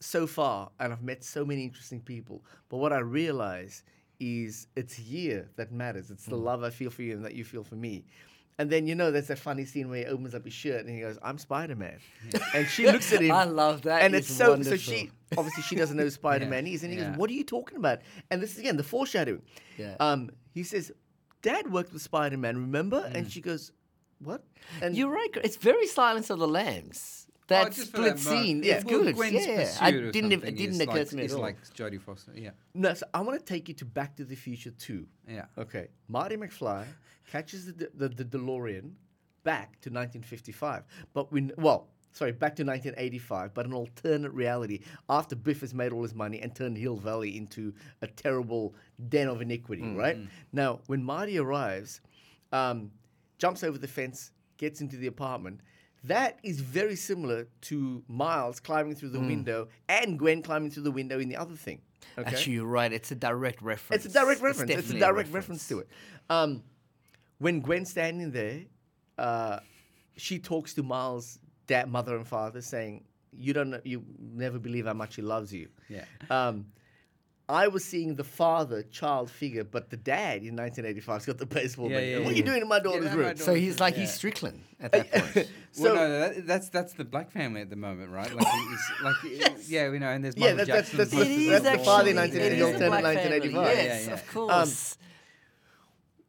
so far and I've met so many interesting people, but what I realize is it's here that matters. It's the Mm. love I feel for you and that you feel for me. And then, you know, there's that funny scene where he opens up his shirt and he goes, I'm Spider Man. And she looks at him. (laughs) I love that. And It's it's so, so she, obviously, she doesn't know who Spider Man is. And he yeah. goes, What are you talking about? And this is again the foreshadowing. Yeah. Um, he says, Dad worked with Spider Man, remember? And Mm. she goes, What? And You're right. It's very Silence of the Lambs. That Oh, split that scene Yeah. Well, good. Gwen's yeah, I didn't. It didn't occur like, to me all. like Jodie Foster. Yeah. No, so I want to take you to Back to the Future 2. Yeah. Okay. Marty McFly catches the, the, the DeLorean back to 1955. But when, well, sorry, back to 1985, but an alternate reality after Biff has made all his money and turned Hill Valley into a terrible den of iniquity, right? Now, when Marty arrives, um, jumps over the fence, gets into the apartment. That is very similar to Miles climbing through the window and Gwen climbing through the window in the other thing. Okay? Actually, you're right. It's a direct reference. It's a direct reference. It's, a definitely direct reference. to it. Um, when Gwen's standing there, uh, she talks to Miles' dad, mother, and father, saying, "You don't, know, you never believe how much he loves you." Yeah. Um, I was seeing the father-child figure, but the dad in 1985's got the baseball Yeah, bat. yeah, what yeah, are you doing in my Yeah, daughter's no, my room? So he's like Yeah. he's Strickland at that (laughs) point. So- well, no, that, that's that's the black family at the moment, right? Like, it's, like (laughs) yeah, we know, and there's Yeah, Michael that- that's- Jackson. that's from- the- It that's is the father in actually- 1980, it is a alternate black family, 1985. Yes, Yeah, yeah. of course.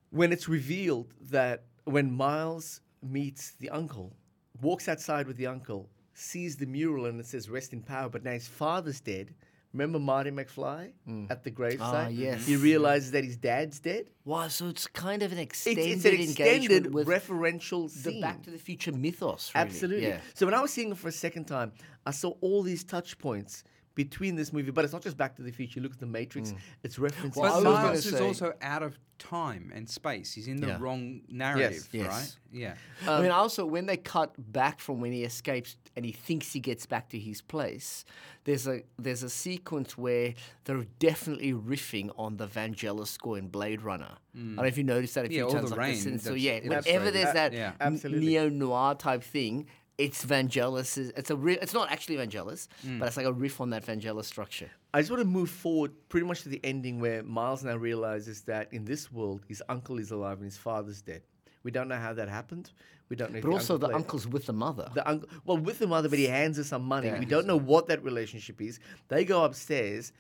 when it's revealed that when Miles meets the uncle, walks outside with the uncle, sees the mural and it says "Rest in Power," but now his father's dead. Remember Marty McFly at the gravesite? Ah, yes. He realizes that his dad's dead. wow, so it's kind of an extended it's an engagement extended with referential the. Back to the Future mythos. Really. Absolutely. Yeah. So when I was seeing it for a second time, I saw all these touch points between this movie, but it's not just Back to the Future. Look at the Matrix; mm. it's referenced. Well, I But was so gonna much. Miles is also out of time and space. He's in the Yeah. wrong narrative, Yes. right? Yes. Yeah. Um, I mean, also when they cut back from when he escapes and he thinks he gets back to his place, there's a there's a sequence where they're definitely riffing on the Vangelis score in Blade Runner. I don't mm. know if you noticed that a Yeah, few all times. the like rain So yeah, whenever there's that Yeah. Neo noir type thing, it's Vangelis. It's a ri- it's not actually Vangelis, mm. but it's like a riff on that Vangelis structure. I just want to move forward pretty much to the ending where Miles now realizes that in this world, his uncle is alive and his father's dead. We don't know how that happened. We don't know. But also the played- uncle's with the mother. The uncle, well, with the mother, but he hands her some money. Yeah. We don't know what that relationship is. They go upstairs.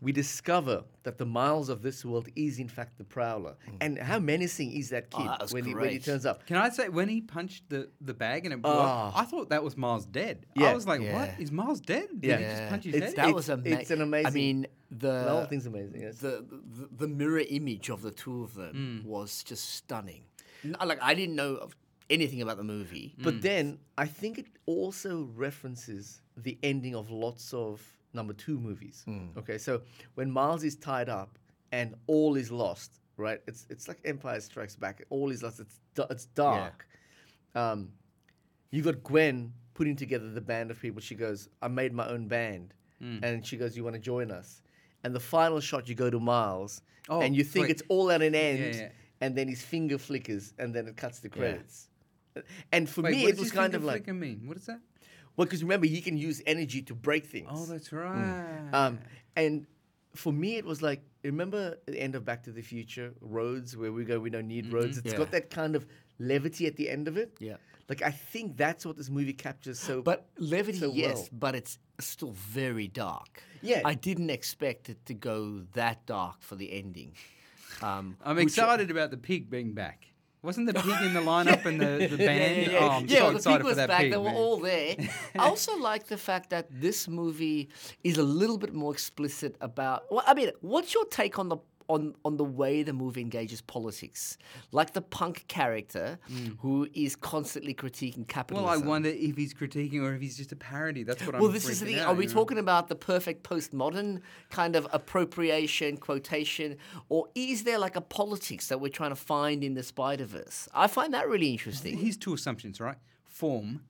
We discover that the Miles of this world is in fact the Prowler. Hmm. And how menacing is that kid. Oh, that when, he, when he turns up? Can I say when he punched the, the bag and it blew Ah. up, I thought that was Miles dead. Yeah. I was like, Yeah. what? Is Miles dead? Did Yeah. he just punch his It's- head? that was it's- amazing. it's an amazing- I mean, the The whole thing's amazing. Yes. the, the the mirror image of the two of them hmm. was just stunning. Like I didn't know of anything about the movie. But hmm. then I think it also references the ending of lots of number two movies. Okay, so when Miles is tied up and all is lost, right? It's it's like Empire Strikes Back. All is lost. It's it's dark. Um, you got Gwen putting together the band of people. She goes, "I made my own band," and she goes, "You want to join us?" And the final shot, you go to Miles, Oh, and you think wait. it's all at an end, yeah. and then his finger flickers, and then it cuts the credits. And for Wait, me, it was kind of like, flicker mean? What is that? Well, because remember, he can use energy to break things. Oh, that's right. Um, and for me, it was like, remember the end of Back to the Future, roads where we go, we don't need roads. It's Yeah. got that kind of levity at the end of it. Yeah. Like I think that's what this movie captures so. But levity, so yes, well. but it's still very dark. Yeah. I didn't expect it to go that dark for the ending. Um, I'm which- excited about the pig being back. Wasn't the pig in the (laughs) lineup and the, the (laughs) band? Yeah, Oh, I'm yeah, so well, the excited pig for was that back. pig. they were man. all there. I (laughs) also like the fact that this movie is a little bit more explicit about. Well, I mean, what's your take on the on on the way the movie engages politics? Like the punk character mm. who is constantly critiquing capitalism. Well. I wonder if he's critiquing or if he's just a parody. That's what I'm. Well, this is the out, Are we know? talking about the perfect postmodern kind of appropriation, quotation, or is there like a politics that we're trying to find in the Spider Verse? I find that really interesting. Here's two assumptions, right? Form,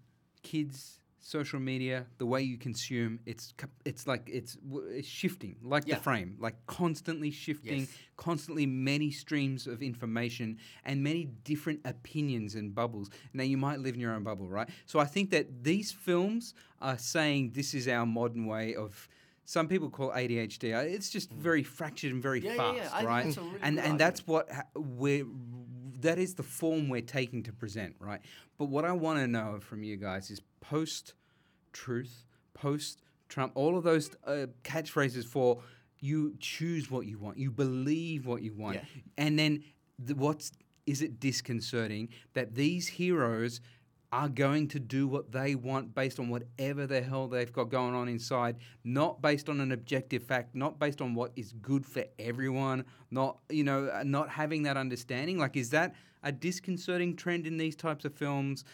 kids, social media, the way you consume. It's it's like it's it's shifting, like Yeah. the frame, like constantly shifting, Yes. constantly many streams of information and many different opinions and bubbles. Now you might live in your own bubble, right? So I think that these films are saying this is our modern way of. Some people call ADHD. uh, It's just very fractured and very Mm. Yeah, yeah, fast, yeah. Think right? really and and that's what ha- we're that is the form we're taking to present, right? But what I want to know from you guys is post truth, post Trump, all of those uh, catchphrases for you choose what you want, you believe what you want, Yeah. and then the, what's is it disconcerting that these heroes are going to do what they want based on whatever the hell they've got going on inside, not based on an objective fact, not based on what is good for everyone, not you know, uh, not having that understanding. Like, is that a disconcerting trend in these types of films?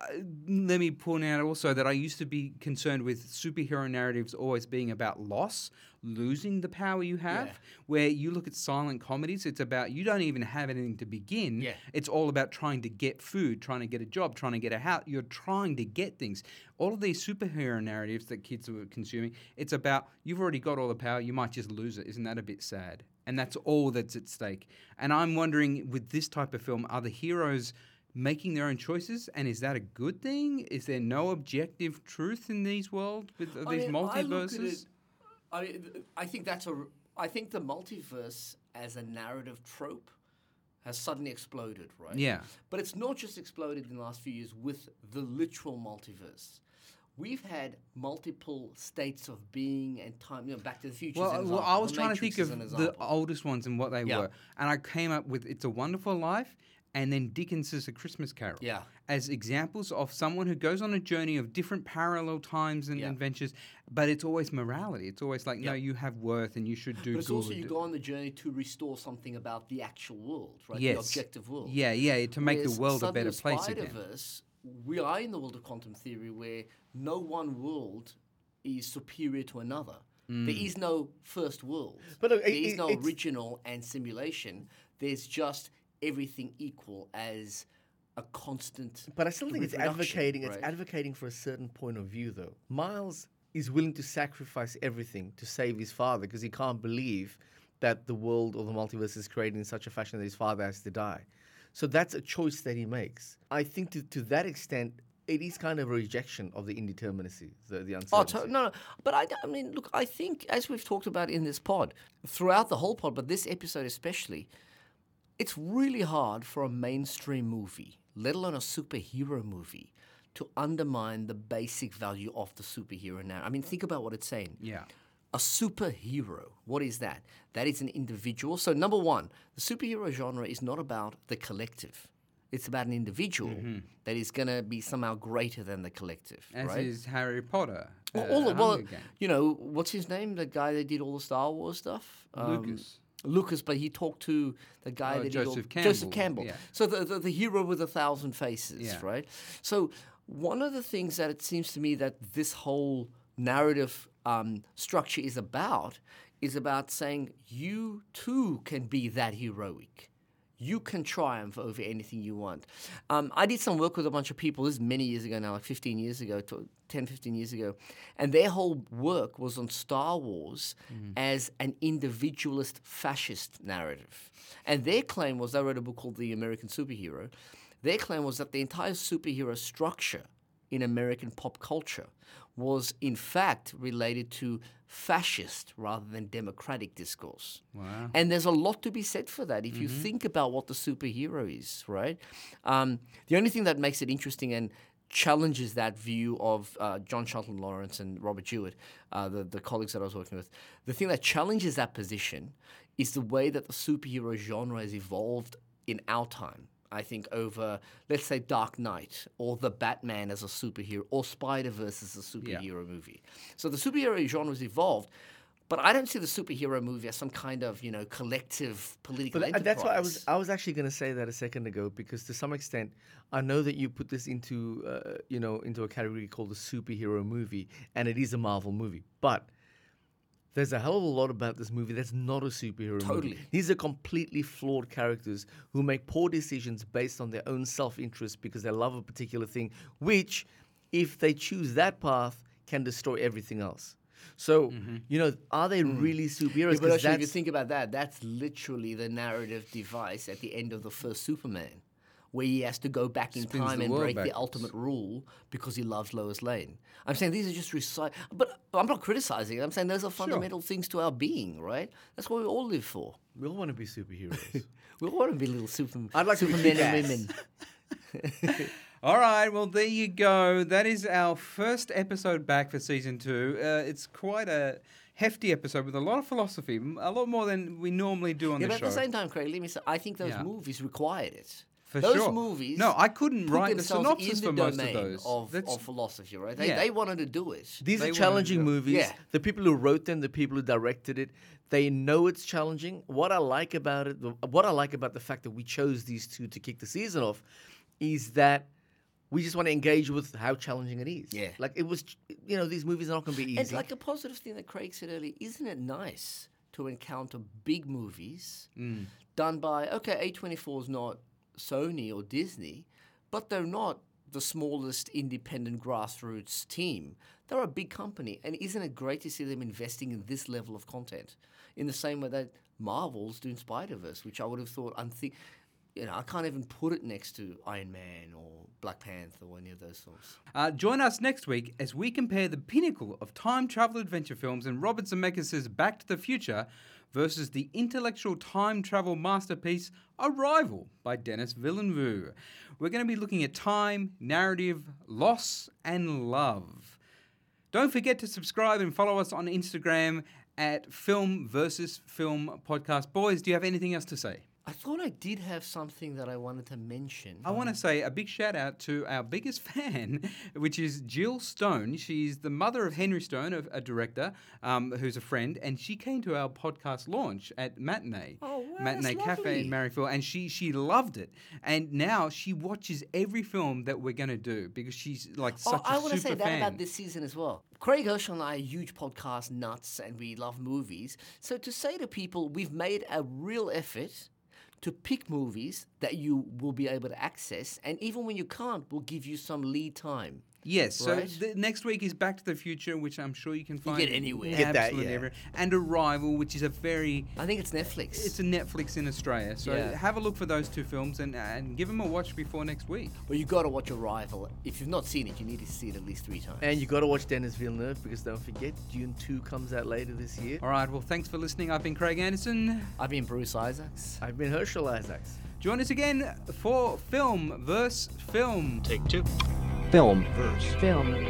Uh, let me point out also that I used to be concerned with superhero narratives always being about loss, losing the power you have. Yeah. Where you look at silent comedies, it's about you don't even have anything to begin. Yeah. It's all about trying to get food, trying to get a job, trying to get a house. You're trying to get things. All of these superhero narratives that kids are consuming, it's about you've already got all the power, you might just lose it. Isn't that a bit sad? And that's all that's at stake. And I'm wondering with this type of film, are the heroes making their own choices? And is that a good thing? Is there no objective truth in these worlds with uh, I these mean, I at multiverses? it- I, mean, I think that's a. I think the multiverse as a narrative trope has suddenly exploded, right? Yeah. But it's not just exploded in the last few years with the literal multiverse. We've had multiple states of being and time. You know, Back to the Future. Well, well. I was The trying to think of the oldest ones and what they Yeah. were, and I came up with "It's a Wonderful Life" and then Dickens's "A Christmas Carol." Yeah. as examples of someone who goes on a journey of different parallel times and Yeah. adventures, but it's always morality. It's always like, no, you have worth and you should do But it's good. also you go on the journey to restore something about the actual world, right? yes, The objective world. Yeah, yeah, to make Whereas the world a better place again. Spider-Verse, we are in the world of quantum theory where no one world is superior to another. Mm. There is no first world. But look, there it- is no it's- original and simulation. There's just everything equal as a constant. But I still think it's advocating. It's advocating for a certain point of view, though. Miles is willing to sacrifice everything to save his father because he can't believe that the world or the multiverse is created in such a fashion that his father has to die. So that's a choice that he makes. I think to, to that extent, it is kind of a rejection of the indeterminacy, the, the Oh, uncertainty. to, no, no. But I, I mean, look, I think, as we've talked about in this pod, throughout the whole pod, but this episode especially, it's really hard for a mainstream movie, let alone a superhero movie, to undermine the basic value of the superhero now. I mean, think about what it's saying. Yeah. A superhero, what is that? That is an individual. So, number one, the superhero genre is not about the collective. It's about an individual that is going to be somehow greater than the collective. As right? is Harry Potter. Well, uh, all the, well, you know, what's his name? The guy that did all the Star Wars stuff. Um, Lucas. Lucas, but he talked to the guy Oh, that Joseph all, Joseph Campbell, Campbell. yeah. So the, the the hero with a thousand faces, Yeah. right? So one of the things that it seems to me that this whole narrative um, structure is about is about saying you too can be that heroic. You can triumph over anything you want. Um, I did some work with a bunch of people, this is many years ago now, like 15 years ago, to 10, 15 years ago. And their whole work was on Star Wars as an individualist fascist narrative. And their claim was, they wrote a book called The American Superhero. Their claim was that the entire superhero structure in American pop culture was in fact related to fascist rather than democratic discourse. Wow. And there's a lot to be said for that if you think about what the superhero is, right? Um, the only thing that makes it interesting and challenges that view of uh, John Shelton Lawrence and Robert Jewett, uh, the, the colleagues that I was working with, the thing that challenges that position is the way that the superhero genre has evolved in our time. I think over, let's say, Dark Knight or the Batman as a superhero or Spider Verse as a superhero movie. So the superhero genre has evolved, but I don't see the superhero movie as some kind of you know collective political But enterprise. that's why I was I was actually going to say that a second ago because to some extent I know that you put this into uh, you know into a category called a superhero movie and it is a Marvel movie, but there's a hell of a lot about this movie that's not a superhero Totally. movie. These are completely flawed characters who make poor decisions based on their own self-interest because they love a particular thing, which, if they choose that path, can destroy everything else. So, you know, are they really superheroes? Mm-hmm. Yeah, but actually, if you think about that, that's literally the narrative device at the end of the first Superman, where he has to go back in Spins time and break the ultimate rule because he loves Lois Lane. I'm saying these are just recite, but I'm not criticizing. I'm saying those are fundamental things to our being, right? That's what we all live for. we all want to be superheroes. (laughs) We all want to be little super, I'd like to be supermen and women. (laughs) (laughs) All right, well, there you go. That is our first episode back for season two. Uh, it's quite a hefty episode with a lot of philosophy, a lot more than we normally do on Yeah, the but at the same time, Craig, let me say, I think those Yeah. movies required it. For those sure. movies. No, I couldn't write the synopsis in for the most of those. Of, of philosophy, right? They, Yeah. they wanted to do it. These They are challenging movies. Yeah. The people who wrote them, the people who directed it, they know it's challenging. What I like about it, what I like about the fact that we chose these two to kick the season off, is that we just want to engage with how challenging it is. Yeah. like it was. You know, these movies are not going to be easy. And easy. like a positive thing that Craig said earlier, isn't it nice to encounter big movies Mm. done by, okay, A24 is not Sony or Disney, but they're not the smallest independent grassroots team. They're a big company. And isn't it great to see them investing in this level of content in the same way that Marvel's doing Spider Verse, which I would have thought, you know, I can't even put it next to Iron Man or Black Panther or any of those sorts. Uh, join us next week as we compare the pinnacle of time travel adventure films and Robert Zemeckis' Back to the Future versus the intellectual time travel masterpiece Arrival by Denis Villeneuve. We're going to be looking at time, narrative, loss, and love. Don't forget to subscribe and follow us on Instagram at Film versus Film Podcast. Boys, do you have anything else to say? I thought I did have something that I wanted to mention. I want to say a big shout out to our biggest (laughs) fan, which is Jill Stone. She's the mother of Henry Stone, a, a director um, who's a friend, and she came to our podcast launch at Matinee, Oh, wow, Matinee that's Cafe in lovely. Maryfield, and she she loved it. And now she watches every film that we're going to do because she's like such oh, I a want to super say that fan. about this season as well. Craig Herschel and I are huge podcast nuts and we love movies. So to say to people, we've made a real effort to pick movies that you will be able to access, and even when you can't, we'll give you some lead time. Yes, so the next week is Back to the Future, which I'm sure you can find get anywhere. Get that, yeah. everywhere. and Arrival, which is a very I think it's Netflix. it's a Netflix in Australia. So Yeah. have a look for those two films and and give them a watch before next week. But you've got to watch Arrival. If you've not seen it, you need to see it at least three times. And you've got to watch Denis Villeneuve because don't forget, Dune 2 comes out later this year. All right, well, thanks for listening. I've been Craig Anderson. I've been Bruce Isaacs. I've been Herschel Isaacs. Join us again for Film verse Film. Take two. Film. Film.